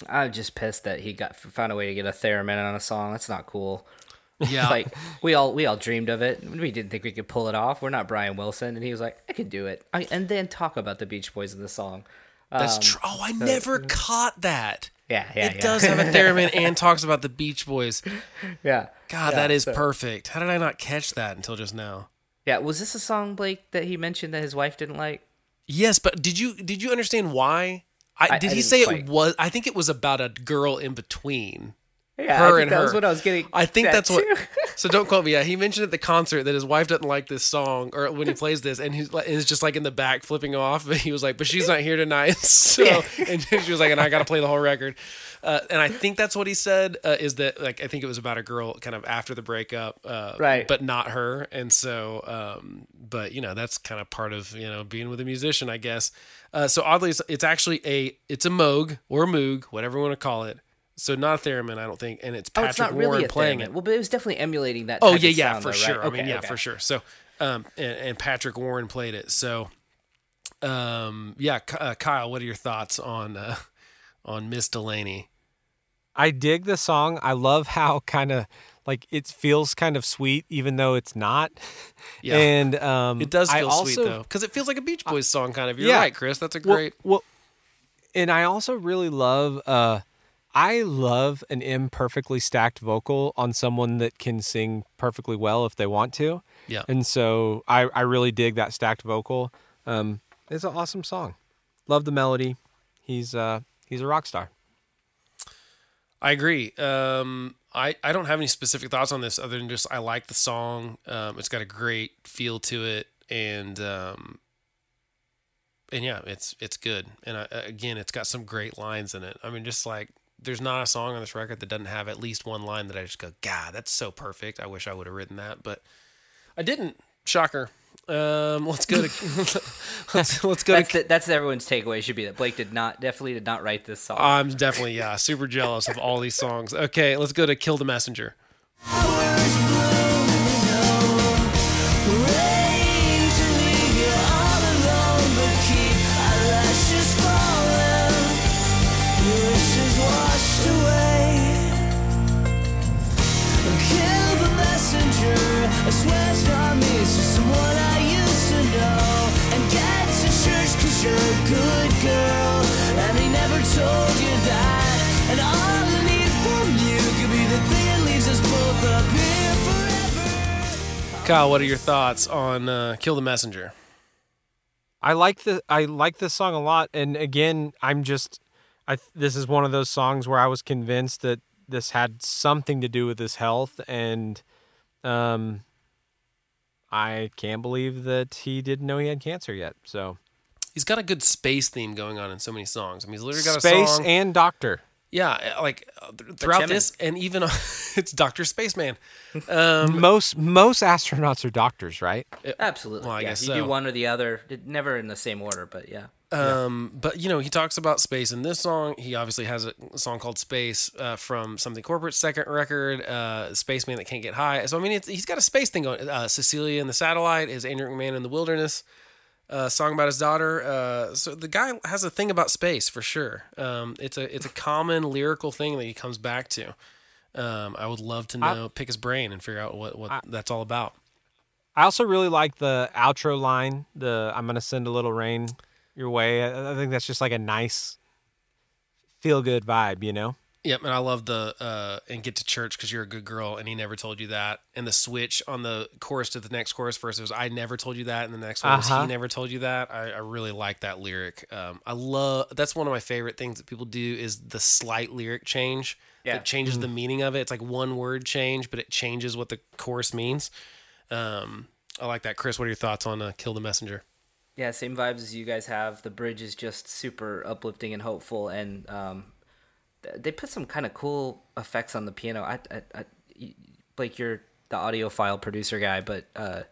I'm just pissed that he got found a way to get a theremin on a song. That's not cool. Yeah, (laughs) Like we all we all dreamed of it. We didn't think we could pull it off. We're not Brian Wilson, and he was like, "I could do it." I, and then talk about the Beach Boys in the song. That's Um, true. Oh, I never (laughs) caught that. Yeah, yeah, it yeah. does have a (laughs) theremin and talks about the Beach Boys. yeah. God, Yeah, that is so- perfect. How did I not catch that until just now? Yeah, was this a song Blake that he mentioned that his wife didn't like? Yes, but did you did you understand why? I, I- did I he say quite. it was? I think it was about a girl in between. Yeah, her I think and that her. was what I was getting. I think at, that's what. (laughs) So don't quote me. Yeah, he mentioned at the concert that his wife doesn't like this song, or when he plays this, and he's is just like in the back flipping off. But he was like, "But she's not here tonight." (laughs) So, and she was like, "And I got to play the whole record." Uh, and I think that's what he said. Uh, is that like I think it was about a girl kind of after the breakup, uh, Right. But not her. And so, um, but you know, that's kind of part of you know being with a musician, I guess. Uh, so oddly, it's, it's actually a it's a Moog or a Moog, whatever you want to call it. So not a theremin, I don't think, and it's Oh, Patrick it's not Warren really a playing theremin. it. Well, but it was definitely emulating that. Oh type yeah, of yeah, sound, for though, sure. right? I mean, yeah, okay. for sure. So, um, and, and Patrick Warren played it. So, um, yeah, uh, Kyle, what are your thoughts on uh, on Miss Delaney? I dig the song. I love how kind of like it feels kind of sweet, even though it's not. (laughs) Yeah. And um, It does I feel also, sweet though, because it feels like a Beach Boys song, kind of. You're yeah. right, Chris. That's a Well- great. Well, and I also really love. uh I love an imperfectly stacked vocal on someone that can sing perfectly well if they want to. Yeah. And so I, I really dig that stacked vocal. Um, it's an awesome song. Love the melody. He's uh he's a rock star. I agree. Um, I, I don't have any specific thoughts on this other than just I like the song. Um, it's got a great feel to it, and um, and yeah, it's it's good. And I, again, it's got some great lines in it. I mean, just like there's not a song on this record that doesn't have at least one line that I just go, God, that's so perfect. I wish I would have written that, but I didn't. Shocker. Um, let's go to (laughs) (laughs) let's let's go That's to. the, that's everyone's takeaway. Should be that Blake did not definitely did not write this song. I'm definitely yeah super jealous of all these songs. Okay, let's go to Kill the Messenger. Kyle, what are your thoughts on uh, "Kill the Messenger"? I like the I like this song a lot, and again, I'm just I this is one of those songs where I was convinced that this had something to do with his health, and um, I can't believe that he didn't know he had cancer yet. So He's got a good space theme going on in so many songs. I mean, he's literally got a space and doctor. Yeah, like uh, th- throughout this, and even (laughs) it's Doctor Spaceman. (laughs) Um, most most astronauts are doctors, right? Absolutely. Well, I yeah, guess you so. do one or the other, never in the same order, but yeah. Um, but you know, he talks about space in this song. He obviously has a song called "Space" uh, from something corporate second record, uh, "Spaceman That Can't Get High." So I mean, it's, he's got a space thing going. Uh, Cecilia and the Satellite is Andrew McMahon in the Wilderness. Uh, song about his daughter. Uh, so the guy has a thing about space for sure. Um, it's a it's a common lyrical thing that he comes back to. Um, I would love to know, pick his brain and figure out what, what that's all about. I also really like the outro line. The I'm gonna send a little rain your way. I, I think that's just like a nice feel good vibe, you know. Yep, and I love the uh, and get to church because you're a good girl, and he never told you that. And the switch on the chorus to the next chorus verse was I never told you that, and the next one was Uh-huh. he never told you that. I, I really like that lyric. Um, I love that's one of my favorite things that people do is the slight lyric change Yeah. that changes the meaning of it. It's like one word change, but it changes what the chorus means. Um, I like that. Chris, what are your thoughts on uh, "Kill the Messenger"? Yeah, same vibes as you guys have. The bridge is just super uplifting and hopeful, and um, th- they put some kind of cool effects on the piano. I, I, I, Blake, you're the audiophile producer guy, but uh,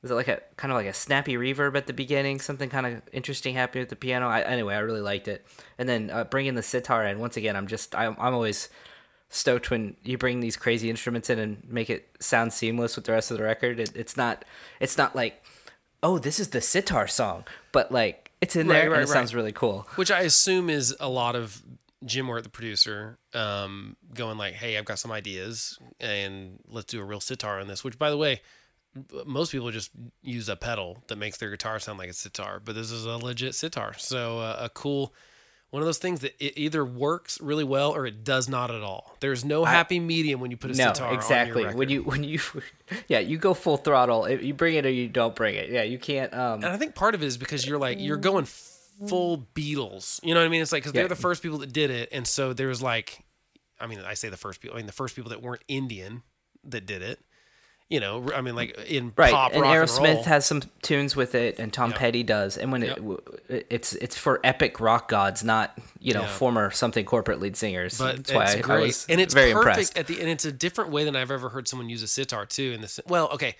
was it like a kind of like a snappy reverb at the beginning? Something kind of interesting happening with the piano. I, anyway, I really liked it, and then uh, bringing the sitar in. Once again, I'm just I'm, I'm always stoked when you bring these crazy instruments in and make it sound seamless with the rest of the record. It, it's not it's not like oh this is the sitar song, but like it's in Right, there right, and it right. sounds really cool. which I assume is a lot of Jim Wirt, the producer, um, going like, "Hey, I've got some ideas, and let's do a real sitar on this." Which, by the way, most people just use a pedal that makes their guitar sound like a sitar, but this is a legit sitar. So uh, a cool one of those things that it either works really well or it does not at all. There's no happy medium when you put a No, sitar exactly. When you when you (laughs) yeah you go full throttle. If you bring it or you don't bring it. Yeah, you can't. Um, And I think part of it is because you're like you're going full mm. Beatles. You know what I mean? It's like because they're the first people that did it, and so there's like, I mean, I say the first people. I mean, the first people that weren't Indian that did it. You know, I mean, like in right, pop and rock Aerosmith and has some tunes with it, and Tom Yep. Petty does. And when Yep. it it's it's for epic rock gods, not you know Yeah. former something corporate lead singers. but That's it's why I, great, I was and it's very perfect impressed. at the and it's a different way than I've ever heard someone use a sitar too. In this, well, okay,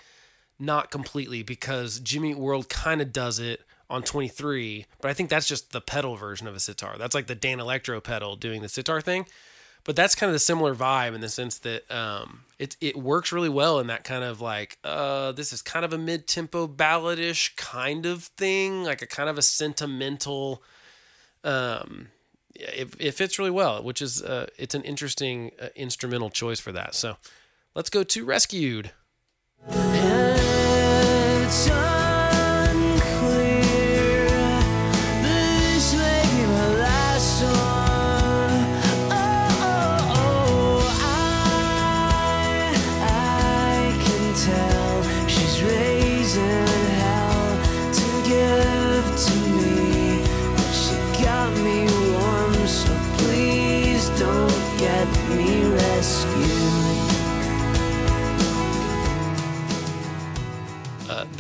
not completely because Jimmy World kind of does it on 23, but I think that's just the pedal version of a sitar. That's like the Dan Electro pedal doing the sitar thing. But that's kind of the similar vibe in the sense that um, it it works really well in that kind of like uh, this is kind of a mid tempo balladish kind of thing, like a kind of a sentimental um it, it fits really well which is uh it's an interesting uh, instrumental choice for that so let's go to rescued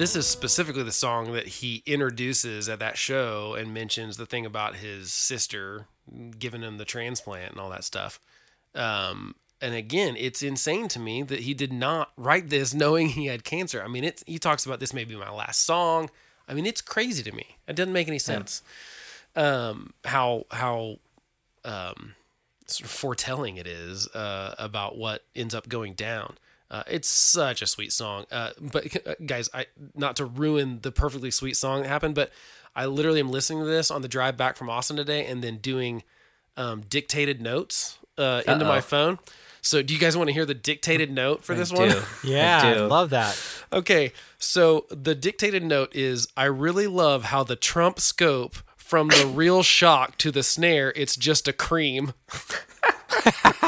this is specifically the song that he introduces at that show and mentions the thing about his sister giving him the transplant and all that stuff. Um and again it's insane to me that he did not write this (laughs) knowing he had cancer. I mean it's he talks about this may be my last song. I mean it's crazy to me. It doesn't make any sense um how how um, sort of foretelling it is uh, about what ends up going down. Uh, it's such a sweet song. Uh, but uh, guys, I not to ruin the perfectly sweet song that happened, but I literally am listening to this on the drive back from Austin today, and then doing um, dictated notes uh, into my phone. So, do you guys want to hear the dictated note for this (laughs) I one? do. Yeah, I I, do. love that. Okay, so the dictated note is I really love how the Trump scope from the real shock to the snare, it's just a cream. (laughs)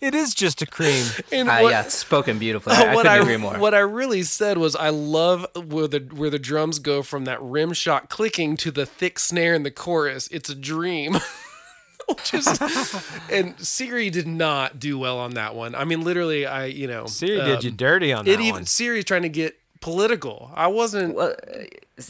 It is just a cream. (laughs) And Uh, what- yeah, it's spoken beautifully. I, I (laughs) what couldn't I agree more. what I really said was I love where the where the drums go from that rim shot clicking to the thick snare in the chorus. It's a dream. (laughs) Which is, and Siri did not do well on that one. I mean, literally, I you know Siri did you um, dirty on that It even one. Siri's trying to get political. I wasn't. Well,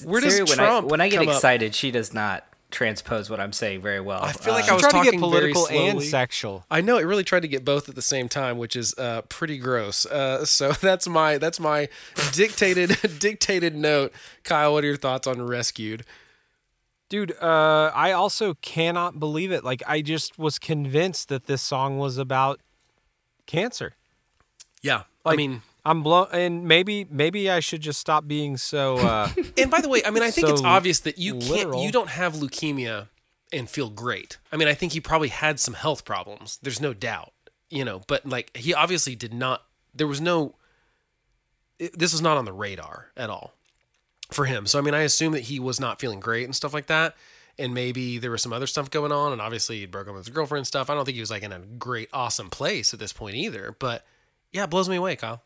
Where does Siri, when Trump I, when I get come up? excited, she does not transpose what I'm saying very well. I feel like Uh, I was Try to get political and sexual. I know it really tried to get both at the same time, which is uh, pretty gross. Uh, so (laughs) that's my that's my dictated (laughs) dictated note. Kyle, what are your thoughts on Rescued? Dude, uh, I also cannot believe it. Like, I just was convinced that this song was about cancer. Yeah, Like, I mean, I'm blown, and maybe maybe I should just stop being so. Uh, (laughs) and by the way, I mean, I think it's obvious that you can't, literal. you don't have leukemia and feel great. I mean, I think he probably had some health problems. There's no doubt, you know. But like, he obviously did not. There was no. it- this was not on the radar at all for him. So I mean, I assume that he was not feeling great and stuff like that. And maybe there was some other stuff going on, and obviously he broke up with his girlfriend and stuff. I don't think he was like in a great, awesome place at this point either. But yeah, it blows me away, Kyle.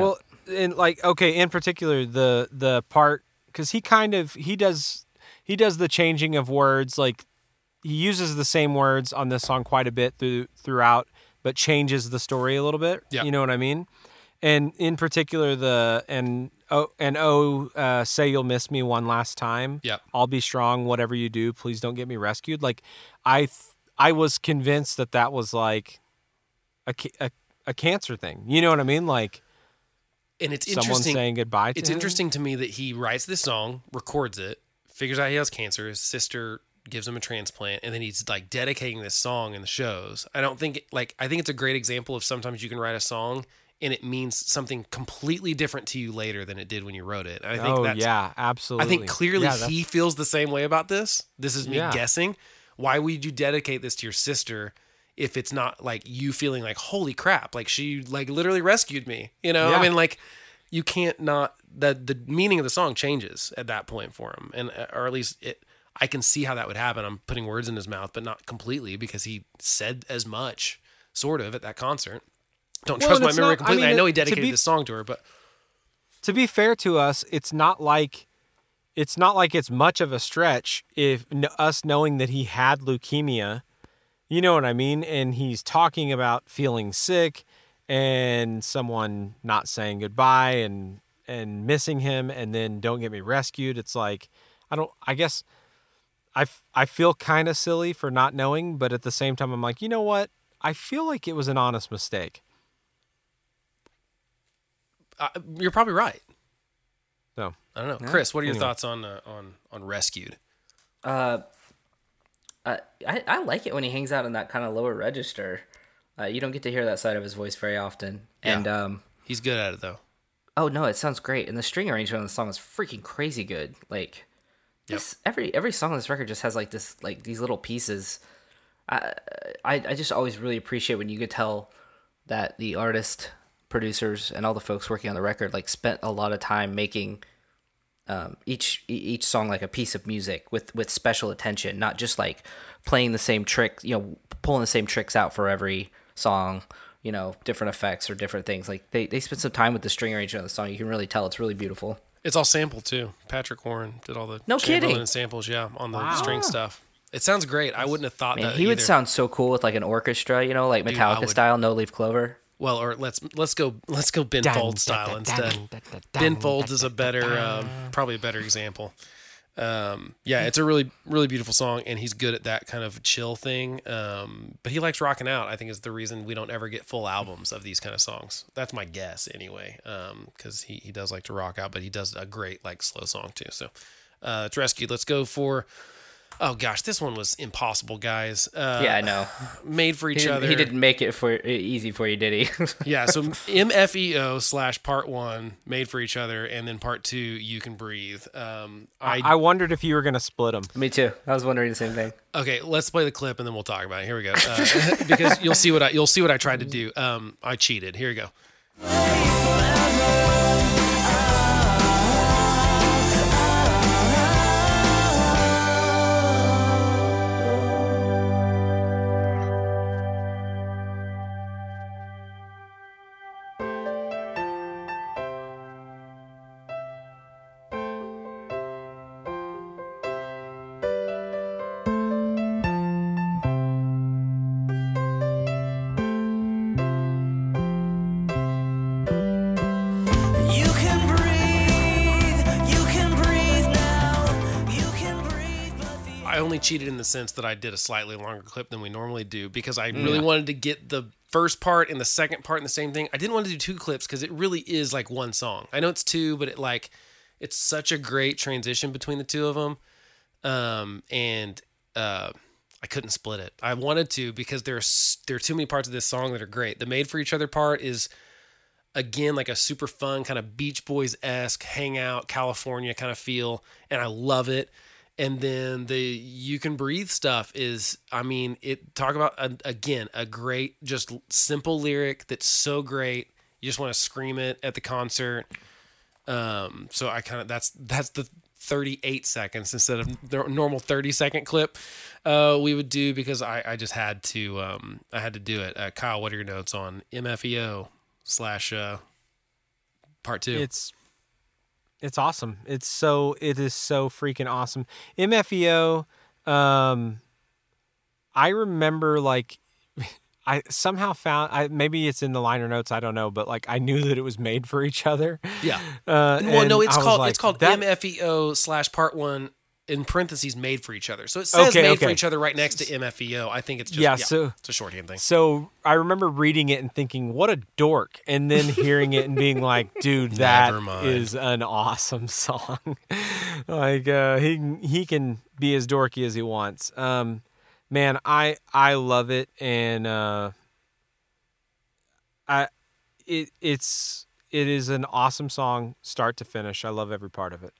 Well, and like okay, in particular the the part because he kind of he does he does the changing of words like he uses the same words on this song quite a bit through throughout, but changes the story a little bit. Yeah. you know what I mean. And in particular the and oh and oh uh, say you'll miss me one last time. Yeah. I'll be strong. Whatever you do, please don't get me rescued. Like I th- I was convinced that that was like a a, a cancer thing. You know what I mean? Like And it's someone interesting. saying goodbye to it's him. interesting to me that he writes this song, records it, figures out he has cancer. His sister gives him a transplant, and then he's like dedicating this song in the shows. I don't think like I think it's a great example of sometimes you can write a song and it means something completely different to you later than it did when you wrote it. And I think oh that's yeah, absolutely. I think clearly Yeah, he feels the same way about this. This is me Yeah. guessing. Why would you dedicate this to your sister if it's not like you feeling like holy crap, like she like literally rescued me? You know, Yeah. I mean, like you can't not the the meaning of the song changes at that point for him, and uh, or at least it. I can see how that would happen. I'm putting words in his mouth, but not completely because he said as much, sort of, at that concert. Don't Well, trust my memory not- completely. I, mean, know he dedicated this song to her, but to be fair to us, it's not like it's not like it's much of a stretch if us knowing that he had leukemia. You know what I mean? And he's talking about feeling sick and someone not saying goodbye and and missing him and then don't get me rescued. It's like I don't I guess I, f- I feel kind of silly for not knowing, but at the same time I'm like, "You know what? I feel like it was an honest mistake." uh, you're probably right. So, I don't know, Chris. What are your Anyway. thoughts on uh, on on rescued? Uh, uh, I I like it when he hangs out in that kind of lower register. Uh, you don't get to hear that side of his voice very often. Yeah. And um, He's good at it though. oh no, it sounds great. And the string arrangement on the song is freaking crazy good. Like this, every every song on this record just has like this like these little pieces. I I, I just always really appreciate when you could tell that the artist, producers, and all the folks working on the record like spent a lot of time making um, each e- each song like a piece of music with with special attention, not just like playing the same trick, you know, pulling the same tricks out for every song, you know, different effects or different things. Like they they spent some time with the string arrangement of the song. You can really tell it's really beautiful. It's all sampled too. Patrick Warren did all the No kidding. samples, yeah, on the string stuff. It sounds great. I wouldn't have thought Man, that he would sound so cool with like an orchestra, you know, like Dude, I Metallica would- style, no leaf clover. Well, or let's let's go let's go Ben Folds style instead. Ben Folds is a better, um, probably a better example. Um, yeah, it's a really really beautiful song, and he's good at that kind of chill thing. Um, but he likes rocking out. I think is the reason we don't ever get full albums of these kind of songs. That's my guess anyway, because he he does like to rock out, but he does a great like slow song too. So uh, it's rescued. Let's go for. Oh gosh, this one was impossible, guys. Uh, yeah, I know. made for each didn't, other. he didn't make it for easy for you, did he? (laughs) Yeah, so MFEO slash part one, made for each other, and then part two, you can breathe. Um, I, I wondered if you were going to split them. Me too. I was wondering the same thing. okay, let's play the clip and then we'll talk about it. Here we go, uh, (laughs) because you'll see what I you'll see what I tried to do. Um, I cheated. Here we go. Cheated in the sense that I did a slightly longer clip than we normally do because I really wanted to get the first part and the second part in the same thing. I didn't want to do two clips because it really is like one song. I know it's two, but it like it's such a great transition between the two of them. Um, and uh, I couldn't split it. I wanted to because there's there are too many parts of this song that are great. The "Made for Each Other" part is again like a super fun kind of Beach Boys esque hangout California kind of feel, and I love it. And then the "You Can Breathe" stuff is, I mean, it talk about again a great, just simple lyric that's so great. You just want to scream it at the concert. Um, so I kind of that's that's the 38 seconds instead of the normal 30 second clip uh, we would do because I, I just had to um, I had to do it. Uh, Kyle, what are your notes on MFEO slash uh, part two? It's it's awesome. It's so it is so freaking awesome. MFEO um I remember like (laughs) I somehow found I maybe it's in the liner notes, I don't know, but like I knew that it was made for each other. yeah. (laughs) Uh, Well, no, it's called like, it's called that- MFEO slash part one in parentheses made for each other. So it says Okay, made for each other right next to MFEO. I think it's just Yeah, yeah, so- it's a shorthand thing. So I remember reading it and thinking, "What a dork," and then hearing it and being like, (laughs) "Dude, that is an awesome (laughs) song." like uh, he he can be as dorky as he wants. Um, man, I I love it, and uh, I it it's it is an awesome song, start to finish. I love every part of it.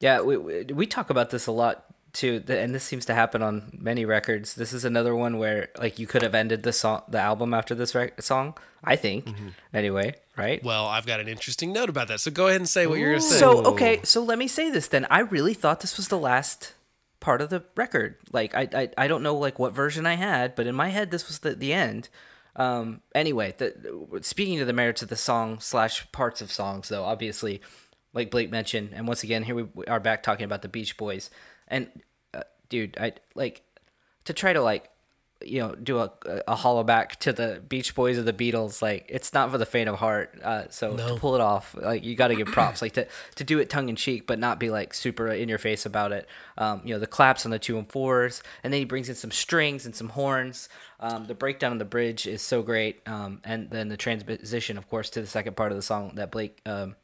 Yeah, we, we talk about this a lot too, and this seems to happen on many records. This is another one where like you could have ended the song, the album after this rec- song. I think, anyway, right? Well, I've got an interesting note about that. So go ahead and say what you're going to say. So okay, so let me say this then. I really thought this was the last part of the record. Like I I, I don't know like what version I had, but in my head this was the the end. Um. Anyway, the, speaking to the merits of the song slash parts of songs, though, obviously, like Blake mentioned, and once again here we are back talking about the Beach Boys, and uh, dude, I like to try to like you know do a a hollow back to the Beach Boys or the Beatles. Like it's not for the faint of heart. Uh, so to pull it off, like you got to give props. like to to do it tongue in cheek, but not be like super in your face about it. Um, you know the claps on the two and fours, and then he brings in some strings and some horns. Um, the breakdown on the bridge is so great, um, and then the transition, of course, to the second part of the song that Blake um,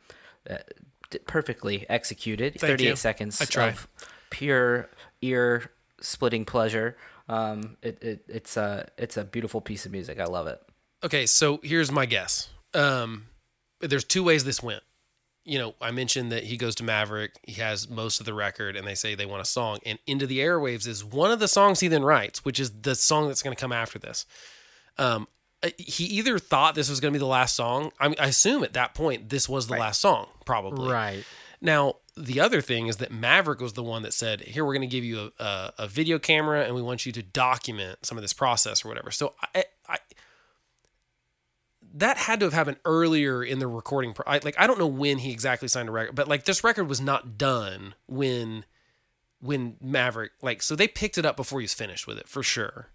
perfectly executed. Thank Thirty-eight you. seconds of pure ear splitting pleasure. Um, it, it it's a it's a beautiful piece of music. I love it. Okay, so here's my guess. Um, there's two ways this went. You know, I mentioned that he goes to Maverick. He has most of the record, and they say they want a song. And "Into the Airwaves" is one of the songs he then writes, which is the song that's going to come after this. Um, Uh, he either thought this was going to be the last song. I, mean, I assume at that point this was the last song, probably. Right. Now, the other thing is that Maverick was the one that said, "Here, we're going to give you a, a, a video camera, and we want you to document some of this process or whatever." So, I, I that had to have happened earlier in the recording. Pro- I, like, I don't know when he exactly signed a record, but like this record was not done when when Maverick like so they picked it up before he was finished with it for sure.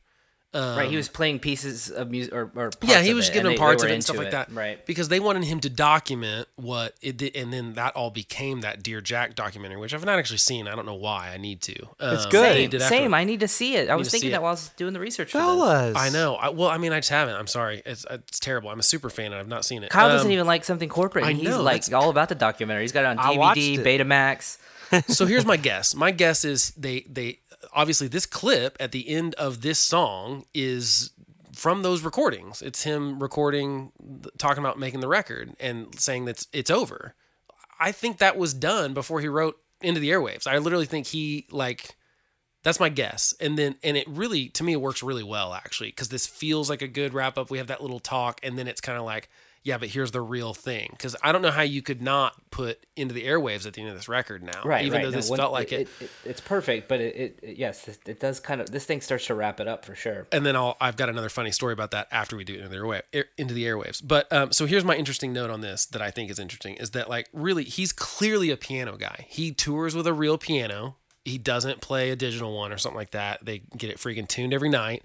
Right, he was playing pieces of music or, or Um, Yeah, parts he of was it, giving and they- they parts were of it and into stuff like that, Right. Because they wanted him to document what it did, and then that all became that Dear Jack documentary, which I've not actually seen. I don't know why. I need to. It's Um, good. Same, did same. I need to see it. I was thinking that while I was doing the research for this. Fellas. I know. I, well, I mean, I just haven't. I'm sorry. It's it's terrible. I'm a super fan, and I've not seen it. Kyle doesn't Um, even like something corporate. I and he's know, like all about the documentary. He's got it on DVD, it. Betamax. (laughs) so here's my (laughs) guess. My guess is they they obviously this clip at the end of this song is from those recordings. It's him recording, talking about making the record and saying that it's, over. I think that was done before he wrote into the airwaves. I literally think he like that's my guess. And then and it really to me it works really well actually because this feels like a good wrap up. We have that little talk and then it's kind of like yeah, but here's the real thing because I don't know how you could not put into the airwaves at the end of this record now. Right, even right. though No, this felt like it. It's perfect, but it, it, it yes, it, it does kind of. This thing starts to wrap it up for sure. and then I'll I've got another funny story about that after we do it into the airwave air, into the airwaves. But um, so here's my interesting note on this that I think is interesting is that like really he's clearly a piano guy. He tours with a real piano. He doesn't play a digital one or something like that. They get it freaking tuned every night.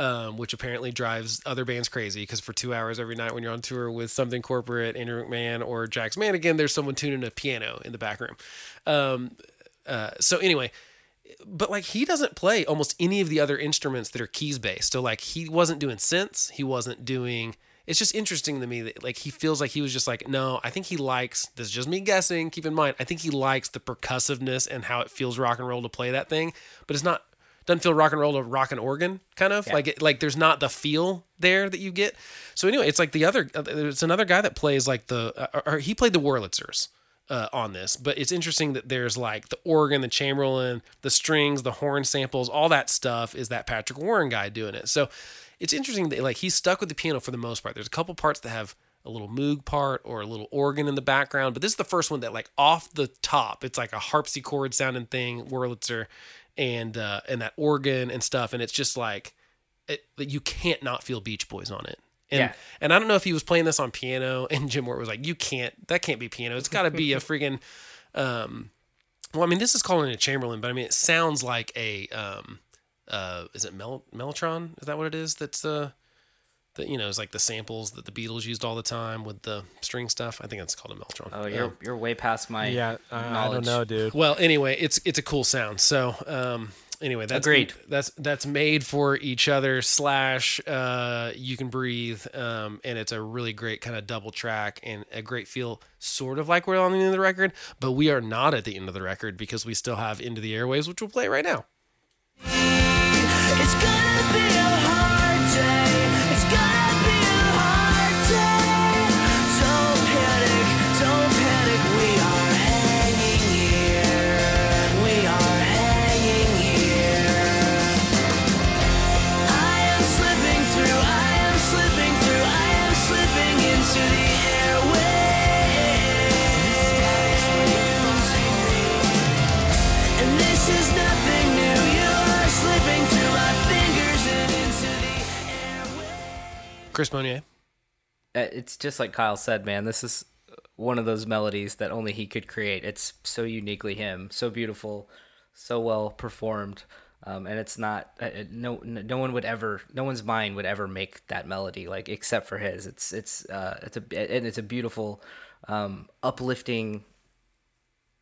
Um, which apparently drives other bands crazy because for two hours every night when you're on tour with something corporate, Andrew McMahon or Jack's Mannequin, there's someone tuning a piano in the back room. Um, uh, so anyway, but like he doesn't play almost any of the other instruments that are keys based. So like he wasn't doing synths, he wasn't doing it's just interesting to me that like he feels like he was just like no i think he likes this is just me guessing keep in mind i think he likes the percussiveness and how it feels rock and roll to play that thing but it's not doesn't feel rock and roll to rock an organ kind of. Like it, like there's not the feel there that you get. So anyway it's like the other uh, it's another guy that plays like the uh, or he played the Wurlitzers uh, on this. But it's interesting that there's like the organ the chamberlin the strings the horn samples all that stuff is that patrick warren guy doing it. So it's interesting that like he's stuck with the piano for the most part. There's a couple parts that have a little moog part or a little organ in the background but this is the first one that like off the top it's like a harpsichord sounding thing Wurlitzer and uh and that organ and stuff and it's just like it, you can't not feel beach boys on it. And Yeah. and i don't know if he was playing this on piano (laughs) and jim Wirt was like you can't that can't be piano. It's got to be a (laughs) freaking um well i mean this is calling it a chamberlin but i mean it sounds like a um uh is it Mel- mellotron? Is that what it is that's uh that you know is like the samples that the beatles used all the time with the string stuff i think that's called a mellotron Oh, you're Um, you're way past my Yeah, I, I don't know, dude. well, anyway, it's it's a cool sound. So, um, anyway, that's Agreed. That's that's made for each other. Slash, uh, you can breathe, um, and it's a really great kind of double track and a great feel, sort of like we're on the end of the record, but we are not at the end of the record because we still have Into the Airwaves, which we'll play right now. Chris Monier. Uh, it's just like Kyle said, man. This is one of those melodies that only he could create. It's so uniquely him, so beautiful, so well performed, um, and it's not. Uh, uh, no, no one would ever, no one's mind would ever make that melody like except for his. It's it's uh, it's a and it's a beautiful, um, uplifting.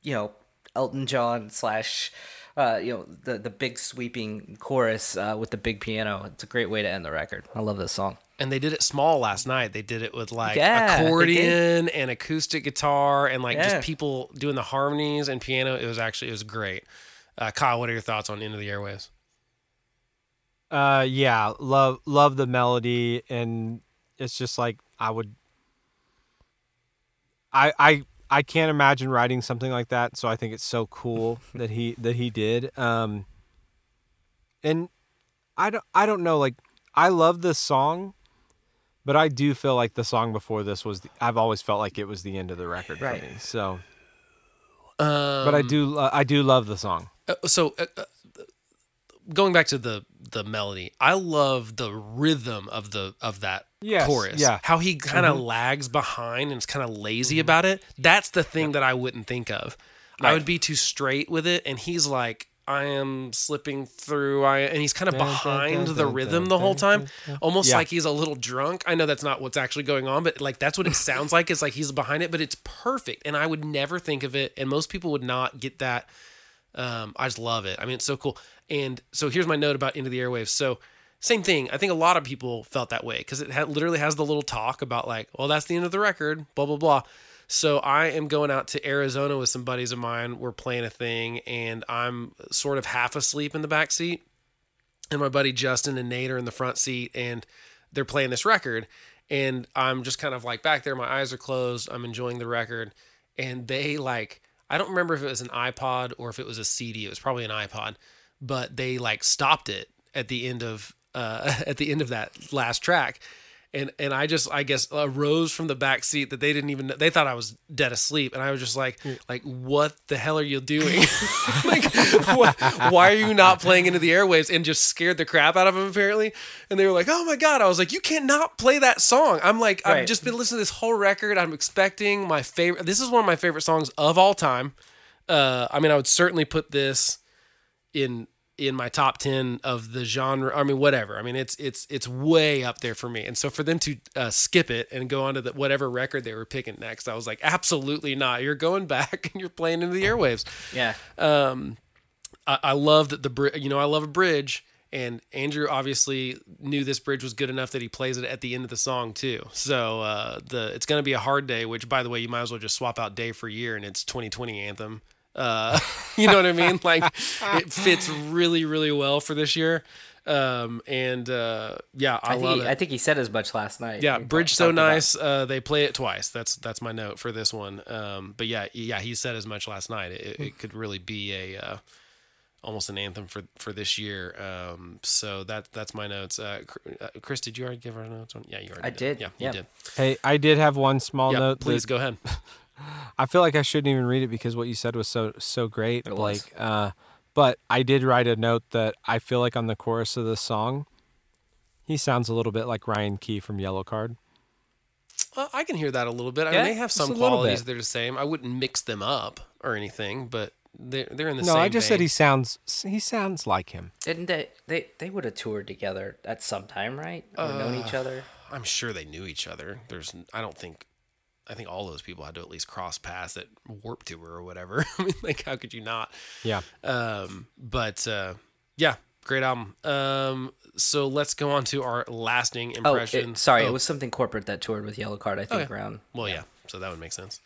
You know, Elton John slash. Uh, you know the the big sweeping chorus uh, with the big piano. It's a great way to end the record. I love this song. And they did it small last night. They did it with like Yeah, accordion and acoustic guitar and like Yeah. just people doing the harmonies and piano. It was actually it was great. Uh, Kyle, what are your thoughts on Into the Airwaves? Uh, yeah, love love the melody, and it's just like I would. I I I can't imagine writing something like that, so I think it's so cool (laughs) that he that he did. Um, and I don't I don't know like I love this song, but I do feel like the song before this was. The, I've always felt like it was the end of the record Right. for me. So, Um, but I do lo- I do love the song. Uh, so uh, uh, going back to the the melody, I love the rhythm of the of that Yes, chorus. yeah. how he kind of lags behind and is kind of lazy about it. That's the thing that I wouldn't think of. I would be too straight with it, and he's like. I am slipping through. I and he's kind of behind the rhythm the whole time, almost Yeah. like he's a little drunk. I know that's not what's actually going on, but like that's what it sounds like. It's like he's behind it, but it's perfect, and I would never think of it, and most people would not get that um, I just love it. I mean, it's so cool. And so here's my note about Into the Airwaves. So same thing. I think a lot of people felt that way because it literally has the little talk about like, well, that's the end of the record, blah blah blah. So I am going out to Arizona with some buddies of mine. We're playing a thing, and I'm sort of half asleep in the back seat, and my buddy Justin and Nate are in the front seat, and they're playing this record, and I'm just kind of like back there. My eyes are closed. I'm enjoying the record, and they like I don't remember if it was an iPod or if it was a CD. It was probably an iPod, but they like stopped it at the end of uh, (laughs) at the end of that last track. And, and I just I guess arose from the back seat that they didn't even they thought I was dead asleep and I was just like like what the hell are you doing? (laughs) (laughs) Like why, why are you not playing into the airwaves? And just scared the crap out of them apparently. And they were like oh my god. I was like you cannot play that song. I'm like I've just been listening to this whole record. I'm expecting my favorite this is one of my favorite songs of all time. Uh I mean I would certainly put this in in my top 10 of the genre i mean whatever i mean it's it's it's way up there for me and so for them to uh, skip it and go on to the, whatever record they were picking next i was like absolutely not you're going back (laughs) and you're playing into the airwaves Yeah. I, I love that the bri- you know I love a bridge, and Andrew obviously knew this bridge was good enough that he plays it at the end of the song too. So uh, the it's gonna be a hard day. Which by the way, you might as well just swap out day for year, and it's 2020 anthem. Uh, (laughs) you know what I mean? (laughs) Like it fits really really well for this year. Um, and uh, yeah, I, I, think love he, it. I think he said as much last night. Yeah, bridge so nice. Uh, they play it twice. That's that's my note for this one. Um, but yeah, yeah, he said as much last night. It, it could really be a uh, almost an anthem for for this year. Um, so that that's my notes. Uh, uh, Chris, did you already give our notes on? Yeah, you already. I did, Yeah, yeah. you did. Hey, I did have one small Yeah, note. please that go ahead. (laughs) I feel like I shouldn't even read it because what you said was so so great, It was. Uh, but I did write a note that I feel like on the chorus of the song, he sounds a little bit like Ryan Key from Yellowcard. Well, I can hear that a little bit. I Yeah, mean, they have some qualities bit. that are the same. I wouldn't mix them up or anything, but they're they're in the no, same. No, I just said he sounds he sounds like him. Didn't they? They they would have toured together at some time, right? Or known Uh, each other. I'm sure they knew each other. There's, I don't think, I think all those people had to at least cross paths at Warp Tour or whatever. (laughs) I mean, like, how could you not? Yeah. Um, but uh, yeah, great album. Um, so let's go on to our lasting Oh, it, sorry, Oh, it was something corporate that toured with Yellowcard. I think Okay. around. Well, yeah. So that would make sense.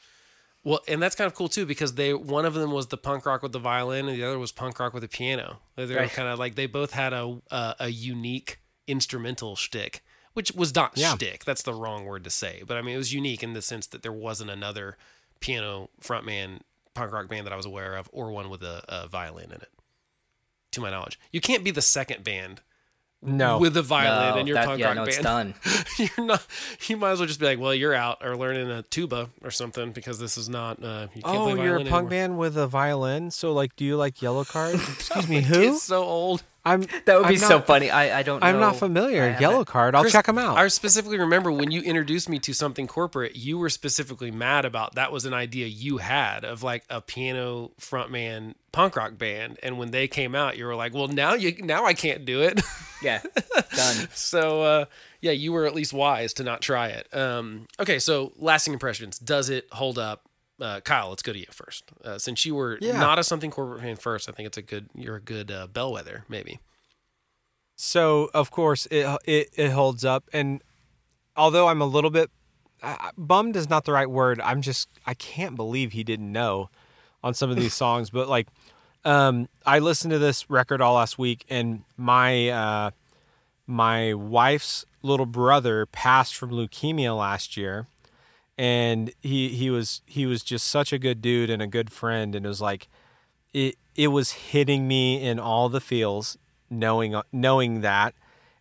Well, and that's kind of cool too because they one of them was the punk rock with the violin and the other was punk rock with the piano. They were Right. kind of like they both had a a, a unique instrumental shtick, which was not Yeah. shtick. That's the wrong word to say, but I mean it was unique in the sense that there wasn't another piano frontman punk rock band that I was aware of or one with a, a violin in it. To my knowledge, you can't be the second band No. with a violin No, in your that- punk yeah, rock no, band. it's done. (laughs) you're not. You might as well just be like, well, you're out or learning a tuba or something because this is not. Uh, you can't oh, play you're a punk anymore. band with a violin. So like, do you like Yellowcard? (laughs) Excuse (laughs) me, who? It's so old. I'm. That would be I'm so not- funny. I I don't. Know. I'm know. not familiar. Yellow Card. I'll Chris, check them out. I specifically remember when you introduced me to something corporate, you were specifically mad about that was an idea you had of like a piano frontman punk rock band, and when they came out, you were like, well, now you now I can't do it. Yeah, (laughs) done. so uh, yeah, you were at least wise to not try it. Um, okay, so lasting impressions. Does it hold up? Uh, Kyle, let's go to you first. Uh, since you were Yeah. not a something corporate fan first, I think it's a good. You're a good uh, bellwether, maybe. So of course it it, it holds up, and although I'm a little bit uh, bummed is not the right word. I'm just I can't believe he didn't know on some of these (laughs) songs. But like, um, I listened to this record all last week, and my uh, my wife's little brother passed from leukemia last year, and he he was he was just such a good dude and a good friend, and it was like it it was hitting me in all the feels knowing knowing that.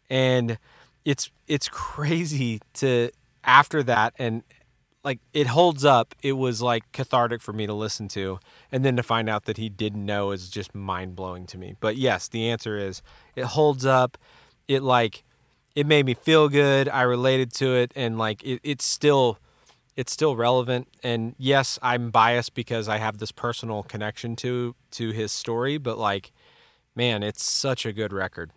And it's it's crazy to after that and like it holds up. It was like cathartic for me to listen to and then to find out that he didn't know is just mind-blowing to me. But yes the answer is it holds up. It like it made me feel good. I related to it and like it, it's still it's still relevant and yes i'm biased because i have this personal connection to to his story but like man it's such a good record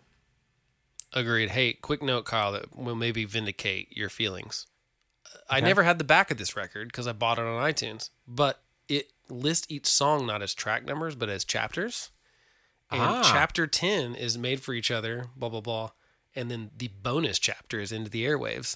Agreed. Hey, quick note, Kyle, that will maybe vindicate your feelings. I never had the back of this record because I bought it on iTunes, but it lists each song not as track numbers but as chapters. And Ah. chapter 10 is made for each other, blah, blah, blah. And then the bonus chapter is into the airwaves.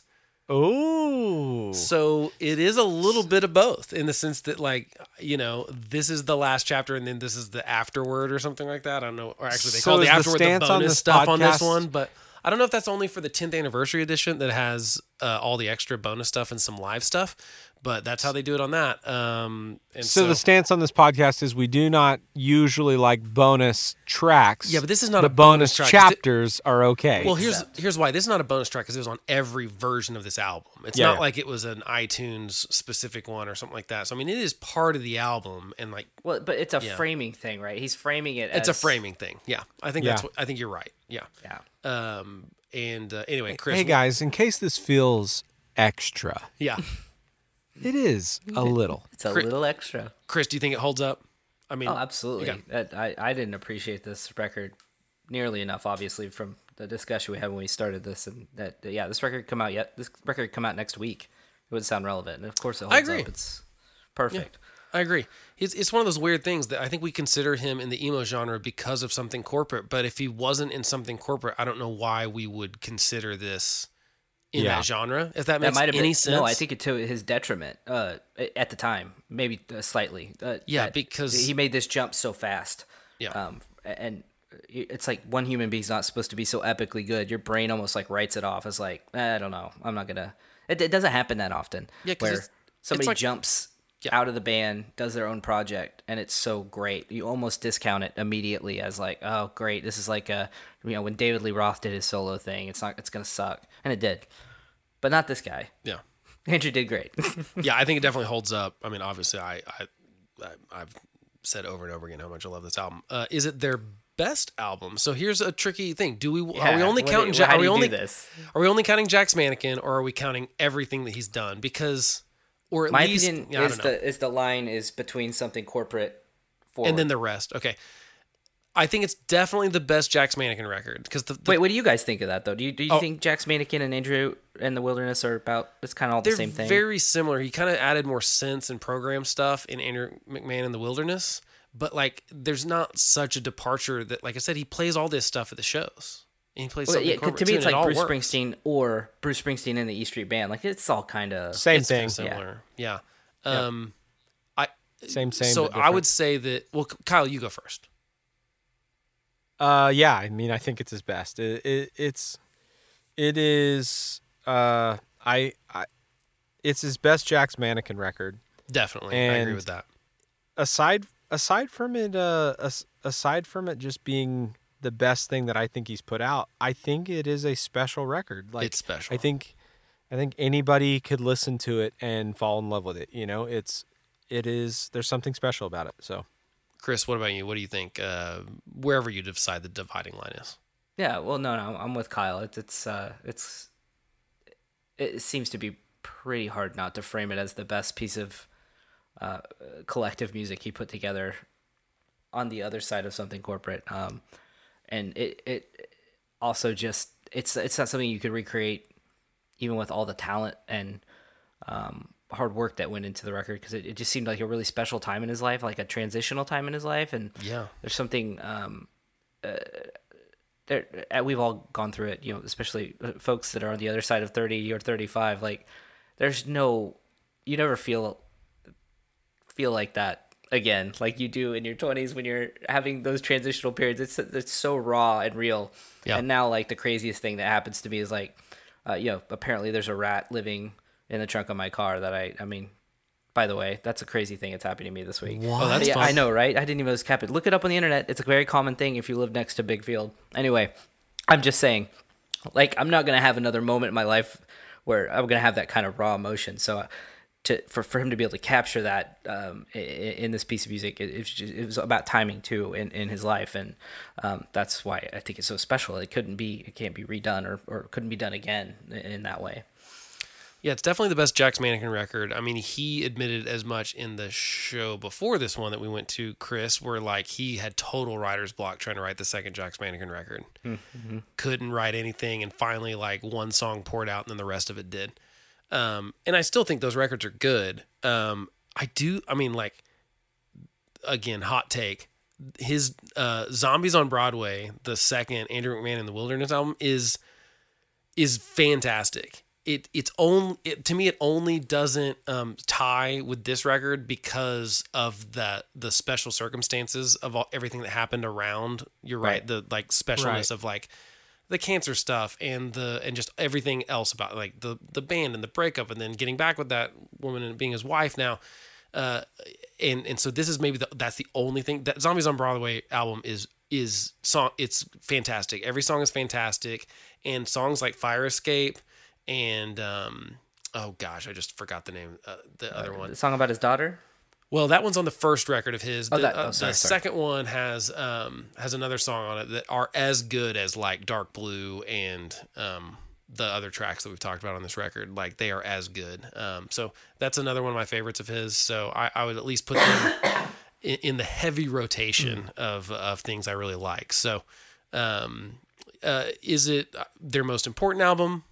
Oh So it is a little bit of both in the sense that, like, you know, this is the last chapter and then this is the afterword or something like that. I don't know. Or actually, they So call the is the afterword the bonus stuff on this one, but I don't know if that's only for the 10th anniversary edition that has uh, all the extra bonus stuff and some live stuff, but that's how they do it on that. Um, and so, so, the stance on this podcast is we do not usually like bonus tracks Yeah, but this is not the a bonus bonus track. Is it- chapters are okay Well, here's here's why this is not a bonus track because it was on every version of this album. It's Yeah, not yeah. like it was an iTunes specific one or something like that. So I mean, it is part of the album, and like Well, but it's a Yeah. framing thing, right? He's framing it. it's a framing thing. Yeah, I think Yeah. that's what, I think you're right. Yeah. Yeah. Um. And uh, anyway, Chris. hey guys in case this feels extra Yeah, (laughs) it is a little It's a Cri- little extra. Chris, do you think it holds up? I mean, Oh, absolutely. Okay. That, I, I didn't appreciate this record nearly enough, obviously, from the discussion we had when we started this. And that, yeah, this record come out yet. This record come out next week. It would sound relevant. And of course, it holds agree. up. It's perfect. I agree. It's, it's one of those weird things that I think we consider him in the emo genre because of something corporate. But if he wasn't in something corporate, I don't know why we would consider this in Yeah. that genre. If that That makes might have any been sense. no. I think it to his detriment uh, at the time, maybe uh, slightly. Uh, Yeah, because- he made this jump so fast. Yeah. Um, and it's like one human being's not supposed to be so epically good. Your brain almost like writes it off as like "Eh, I don't know. I'm not gonna. It, it doesn't happen that often. Yeah, 'cause where it's- somebody it's like- jumps Yeah. out of the band, does their own project, and it's so great. You almost discount it immediately as like, oh, great. This is like a you know when David Lee Roth did his solo thing. It's not. It's gonna suck, and it did. But not this guy. yeah. (laughs) Andrew did great. (laughs) yeah, I think it definitely holds up. I mean, obviously, I, I, I I've said over and over again how much I love this album. Uh, is it their best album? So here's a tricky thing: Do we are we only what counting? you- Ja- are we do only this? Are we only counting Jack's Mannequin, or are we counting everything that he's done? Because, or at My least, opinion yeah, is the is the line is between something corporate forward. and then the rest. Okay, I think it's definitely the best Jack's Mannequin record because the, the Wait, what do you guys think of that though? Do you do you Oh. think Jack's Mannequin and Andrew and the Wilderness are about? It's kind of all the same thing. very similar. He kind of added more synths and program stuff in Andrew McMahon in the Wilderness, but like there's not such a departure that, like I said, he plays all this stuff at the shows. And he plays Well, something yeah, 'cause corporate to me, it's and it like Bruce works. Springsteen or Bruce Springsteen and the E Street Band. Like it's all kind of Same It's thing. similar. Yeah. Um, I Same, same. so I would say that. Well, Kyle, you go first. Uh, yeah. I mean, I think it's his best. It, it it's, it is. Uh, I, I, it's his best Jack's Mannequin record. Definitely, I agree with that. Aside, aside from it, uh, aside from it just being the best thing that I think he's put out, I think it is a special record. Like It's special. I think, I think anybody could listen to it and fall in love with it. You know, it's, it is. There's something special about it. So. Chris, what about you? What do you think? Uh, wherever you decide the dividing line is. yeah. Well, no, no, I'm with Kyle. It's it's uh it's it seems to be pretty hard not to frame it as the best piece of uh, collective music he put together on the other side of something corporate. Um, and it it also just it's it's not something you could recreate even with all the talent and um, hard work that went into the record because it, it just seemed like a really special time in his life, like a transitional time in his life. And Yeah. there's something um, uh, there. uh, We've all gone through it, you know, especially uh, folks that are on the other side of 30 or 35. Like, there's no, you never feel feel like that again, like you do in your 20s when you're having those transitional periods. It's it's so raw and real. Yeah. And now, like the craziest thing that happens to me is like, uh, you know, apparently there's a rat living in the trunk of my car that I, I mean. By the way, that's a crazy thing that's happened to me this week. Oh, that's yeah, fun. I know, right? I didn't even know it happened. Look it up on the internet. It's a very common thing if you live next to Big Field. Anyway, I'm just saying, like, I'm not gonna have another moment in my life where I'm gonna have that kind of raw emotion. So, uh, to for, for him to be able to capture that um, in, in this piece of music, it, it, was just, it was about timing too in, in his life, and um, that's why I think it's so special. It couldn't be, it can't be redone, or, or couldn't be done again in, in that way. Yeah, it's definitely the best Jack's Mannequin record. I mean, he admitted as much in the show before this one that we went to, Chris, where like he had total writer's block trying to write the second Jack's Mannequin record. Couldn't write anything, and finally, like one song poured out, and then the rest of it did. Um, and I still think those records are good. Um, I do. I mean, like again, hot take. His uh, Zombies on Broadway, the second Andrew McMahon in the Wilderness album, is is fantastic. It it's only it, to me it only doesn't um, tie with this record because of the the special circumstances of all, everything that happened around. You're right, Right. the like specialness Right. of like the cancer stuff and the and just everything else about like the the band and the breakup and then getting back with that woman and being his wife now. Uh, and and so this is maybe the, that's the only thing that Zombies on Broadway album is is song it's fantastic. Every song is fantastic, and songs like Fire Escape and um oh gosh, I just forgot the name uh, the other one. The song about his daughter. Well, that one's on the first record of his. The, that- uh, oh, sorry, the sorry. second one has um has another song on it that are as good as like Dark Blue and um the other tracks that we've talked about on this record. Like they are as good. Um, so that's another one of my favorites of his. So I, I would at least put them in, in the heavy rotation of of things I really like. So um, uh, is it their most important album?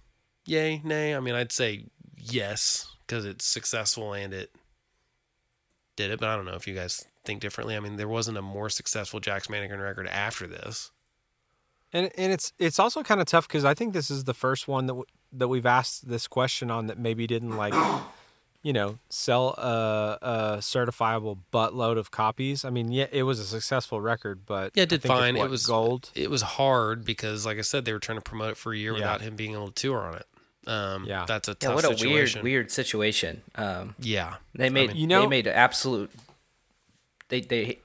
Yay, nay. I mean, I'd say yes because it's successful and it did it, but I don't know if you guys think differently. I mean, there wasn't a more successful Jack's Mannequin record after this. And and it's it's also kind of tough because I think this is the first one that w- that we've asked this question on that maybe didn't like, (coughs) you know, sell a, a certifiable buttload of copies. I mean, yeah, it was a successful record, but Yeah, it did fine. It what, was gold. It was hard because, like I said, they were trying to promote it for a year Yeah. without him being able to tour on it. Um, Yeah. that's a Yeah, tough what a situation. weird, weird situation. Um, Yeah, they made You know- they made absolute. They they.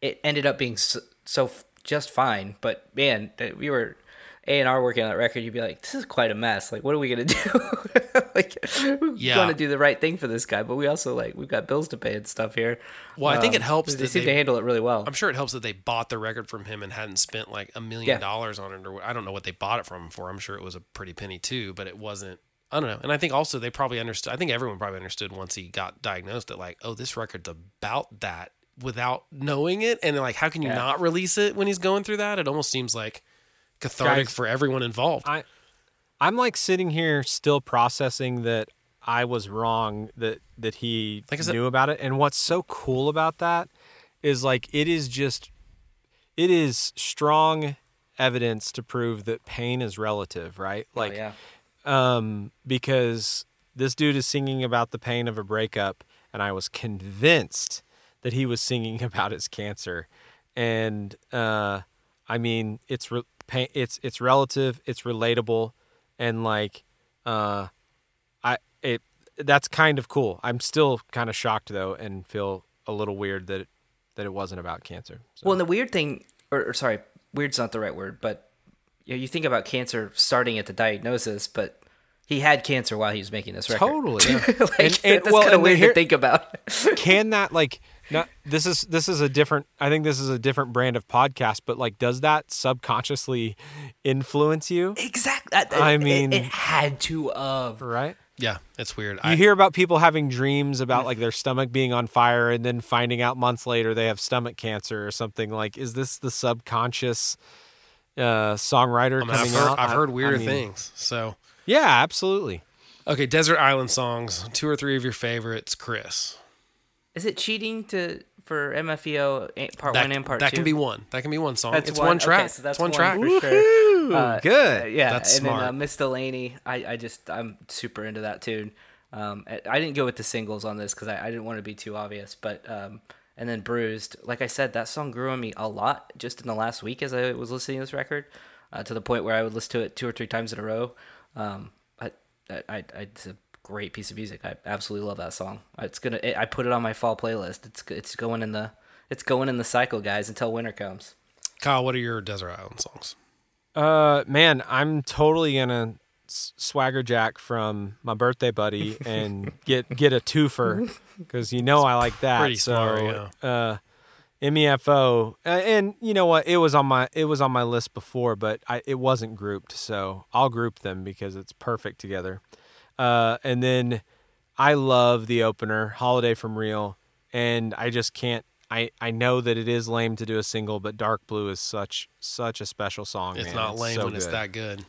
It ended up being so, so just fine, but man, that we were A and R working on that record. You'd be like, "This is quite a mess. Like, what are we gonna do? (laughs) like, we Yeah. want to do the right thing for this guy, but we also like we've got bills to pay and stuff here." Well, I think it Um, helps They that seem they- to handle it really well. I'm sure it helps that they bought the record from him and hadn't spent like a million dollars on it, or I don't know what they bought it from him for. I'm sure it was a pretty penny too, but it wasn't. I don't know. And I think also they probably understood. I think everyone probably understood once he got diagnosed that like, oh, this record's about that without knowing it, and like, how can you Yeah. not release it when he's going through that? It almost seems like cathartic Guys, for everyone involved. I I'm like sitting here still processing that I was wrong that that he Like knew about it. And what's so cool about that is like it is just it is strong evidence to prove that pain is relative, right? Oh, Like yeah. um because this dude is singing about the pain of a breakup and I was convinced that he was singing (laughs) about his cancer. And uh I mean, it's re- pain, it's it's relative, it's relatable and like uh I it that's kind of cool. I'm still kind of shocked though and feel a little weird that it, that it wasn't about cancer. So. Well, and the weird thing, or, or sorry, weird's not the right word, but you, know, you think about cancer starting at the diagnosis, but he had cancer while he was making this record. Totally. yeah. (laughs) like, And- and- that's well, kind of and weird here- to think about. can that like not this is this is a different i think this is a different brand of podcast but like does that subconsciously influence you exactly. I it, mean- it, had to of. right yeah, it's weird. you I, hear about people having dreams about like their (laughs) stomach being on fire and then finding out months later they have stomach cancer or something like is this the subconscious uh songwriter I mean, coming I've heard, out I've I- heard I weirder mean, things. So yeah absolutely okay, desert island songs. Two or three of your favorites, Chris. Is it cheating to for MFEO part That, one and part that two? can be one. That can be one song. That's it's one, Okay, track. so that's it's one, track. for sure. Uh, good yeah, That's and then uh. Miss Delaney, I, I just I'm super into that tune. Um, I I didn't go with the singles on this because I, I didn't want to be too obvious, but um, and then Bruised, like I said, that song grew on me a lot just in the last week as I was listening to this record, uh, to the point where I would listen to it two or three times in a row. Um, I, I, I, it's a great piece of music. I absolutely love that song. It's gonna, it, I put it on my fall playlist. It's it's going in the, it's going in the cycle, guys, until winter comes. Kyle, what are your desert island songs? Uh, man, I'm totally gonna swagger jack from my birthday buddy (laughs) and get get a twofer because you know I like that. pretty so, smart, uh, MFEO, uh, and you know what? It was on my it was on my list before, but I it wasn't grouped, so I'll group them because it's perfect together. Uh, and then I love the opener, Holiday from Real, and I just can't. I, I know that it is lame to do a single, but Dark Blue is such such a special song. It's man. not lame so when it's that good.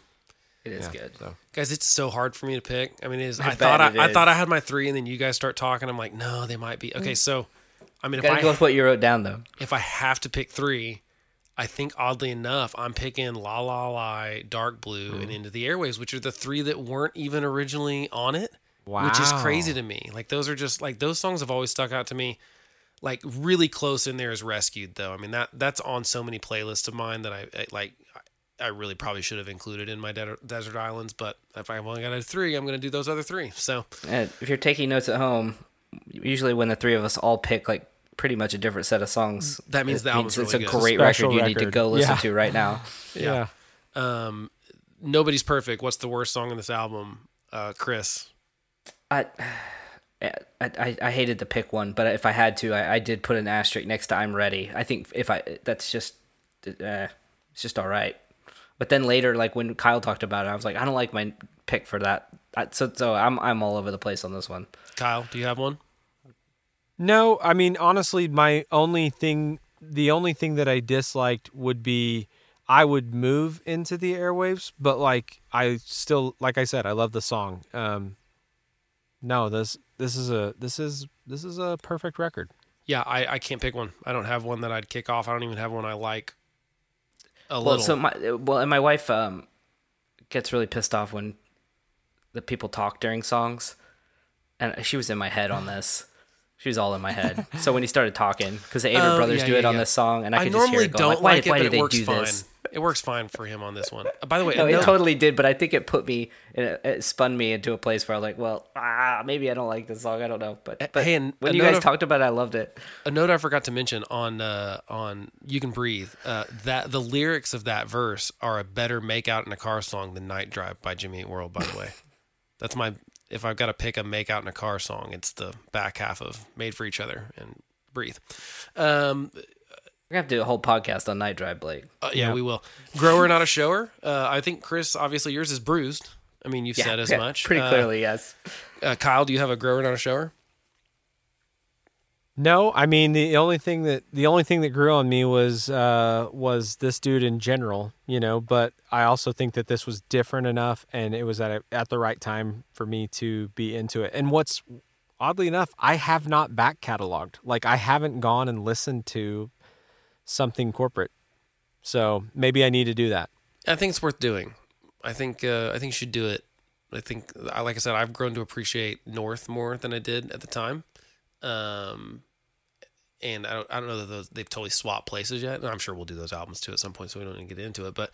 It is Yeah, good. so. Guys, it's so hard for me to pick. I mean, it is. I, bet thought I, it I thought I had my three, and then you guys start talking. I'm like, no, they might be. Okay, so, I mean, if Gotta I go with what you wrote down though. if I have to pick three, I think oddly enough, I'm picking La La Lie, Dark Blue, Mm-hmm. and Into the Airwaves, which are the three that weren't even originally on it. Wow. Which is crazy to me. Like those are just like those songs have always stuck out to me. Like really close in there is Rescued though. I mean that that's on so many playlists of mine that I, I like. I really probably should have included in my de- desert islands, but if I've only got a three, I'm going to do those other three. So And if you're taking notes at home, usually when the three of us all pick like pretty much a different set of songs, That means it the album's it's really a good. great Special record you need to go listen Yeah. to right now. Yeah. um, nobody's perfect. What's the worst song in this album, uh, Chris? I, I, I, I hated to pick one, but if I had to, I, I did put an asterisk next to "I'm Ready." I think if I, that's just, uh, it's just all right. But then later, like when Kyle talked about it, I was like, I don't like my pick for that. I, so, so I'm, I'm all over the place on this one. Kyle, do you have one? No, I mean honestly, my only thing, the only thing that I disliked would be I would move into the airwaves, but like I still, like I said, I love the song. Um, no, this this is a this is this is a perfect record. Yeah, I, I can't pick one. I don't have one that I'd kick off. I don't even have one I like a Well, little. so my well, and my wife um gets really pissed off when the people talk during songs, and she was in my head on this. She was all in my head. So when he started talking, because the Avery Oh, brothers yeah, do yeah, it on yeah. this song, and I, I could just hear normally it going, don't like, why, like it, why but did it they works do fine. this? It works fine for him on this one. Uh, By the (laughs) way, No, a it totally did, but I think it put me, it, it spun me into a place where I was like, well, ah, maybe I don't like this song. I don't know, but, but hey, and when you guys of- talked about it, I loved it. a note I forgot to mention on uh, on "You Can Breathe" uh, that the lyrics of that verse are a better "Make Out in a Car" song than "Night Drive" by Jimmy Eat World. By the way, (laughs) that's my if I've got to pick a "Make Out in a Car" song, it's the back half of "Made for Each Other" and "Breathe." Um, We're gonna have to do a whole podcast on Night Drive, Blake. uh, yeah, we will. Grower, not a shower. Uh, I think Chris, obviously yours is bruised. I mean, you've said as (laughs) yeah, much. Pretty Uh, clearly, yes. Uh, Kyle, do you have a grower, not a shower? No, I mean the only thing that the only thing that grew on me was uh, was this dude in general, you know. But I also think that this was different enough, and it was at a, at the right time for me to be into it. And what's oddly enough, I have not back cataloged. Like I haven't gone and listened to something corporate, so maybe I need to do that. I think it's worth doing. I think uh, I think you should do it. I think, like I said, I've grown to appreciate North more than I did at the time. Um, and I don't, I don't know that those, they've totally swapped places yet. And I'm sure we'll do those albums too at some point, so we don't need to get into it. But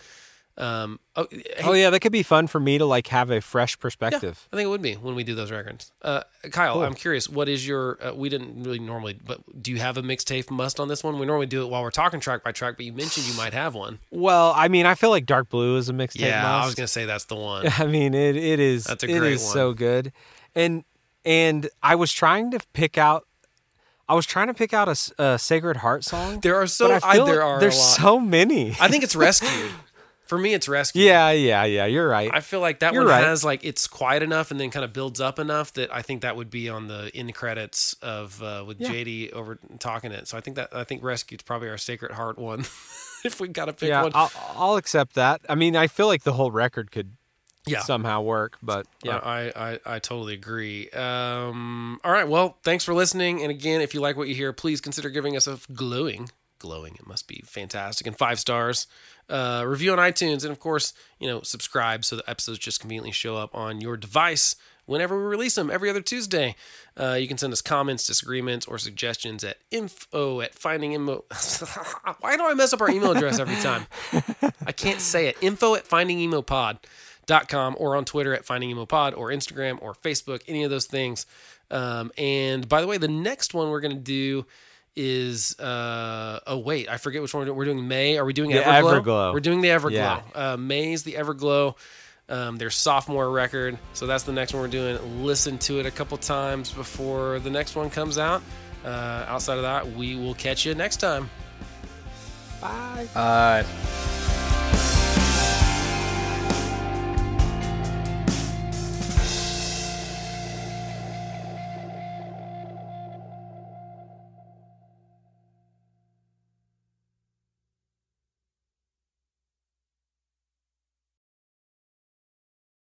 um, oh, hey, Oh yeah, that could be fun for me to like have a fresh yeah, perspective. I think it would be when we do those records. Uh, Kyle, Cool. I'm curious. What is your? Uh, we didn't really normally, but do you have a mixtape must on this one? We normally do it while we're talking track by track, but you mentioned you might have one. Well, I mean, I feel like Dark Blue is a mixtape. yeah, I was gonna say that's the one. (laughs) I mean, it it is. That's a great is one. so good, and and I was trying to pick out. I was trying to pick out a Sacred Heart song. There are so I there like are there's a so many. I think it's (laughs) rescued. For me, it's rescued. yeah, yeah, yeah. You're right. I feel like that You're one right. has like it's quiet enough and then kind of builds up enough that I think that would be on the end credits of uh, with Yeah. JD over talking it. So I think that I think Rescued's probably our Sacred Heart one. (laughs) if we got to pick yeah, one, I'll, I'll accept that. I mean, I feel like the whole record could yeah. somehow work, but yeah. I, I, I totally agree. Um, all right. Well, thanks for listening. And again, if you like what you hear, please consider giving us a glowing, glowing, it must be fantastic, and five stars. Uh, review on iTunes. And of course, you know, subscribe so the episodes just conveniently show up on your device whenever we release them every other Tuesday. Uh, you can send us comments, disagreements, or suggestions at info at finding info. (laughs) Why do I mess up our email address every time? (laughs) I can't say it. Info at findingemopod.com or on Twitter at findingemopod or Instagram or Facebook, any of those things. Um, and by the way, the next one we're going to do is uh oh wait I forget which one we're doing. We're doing Mae. Are we doing The Everglow? Everglow. We're doing the Everglow. Yeah. Uh, Mae's the Everglow. Um, their sophomore record. So that's the next one we're doing. Listen to it a couple times before the next one comes out. Uh, outside of that, we will catch you next time. Bye. Uh,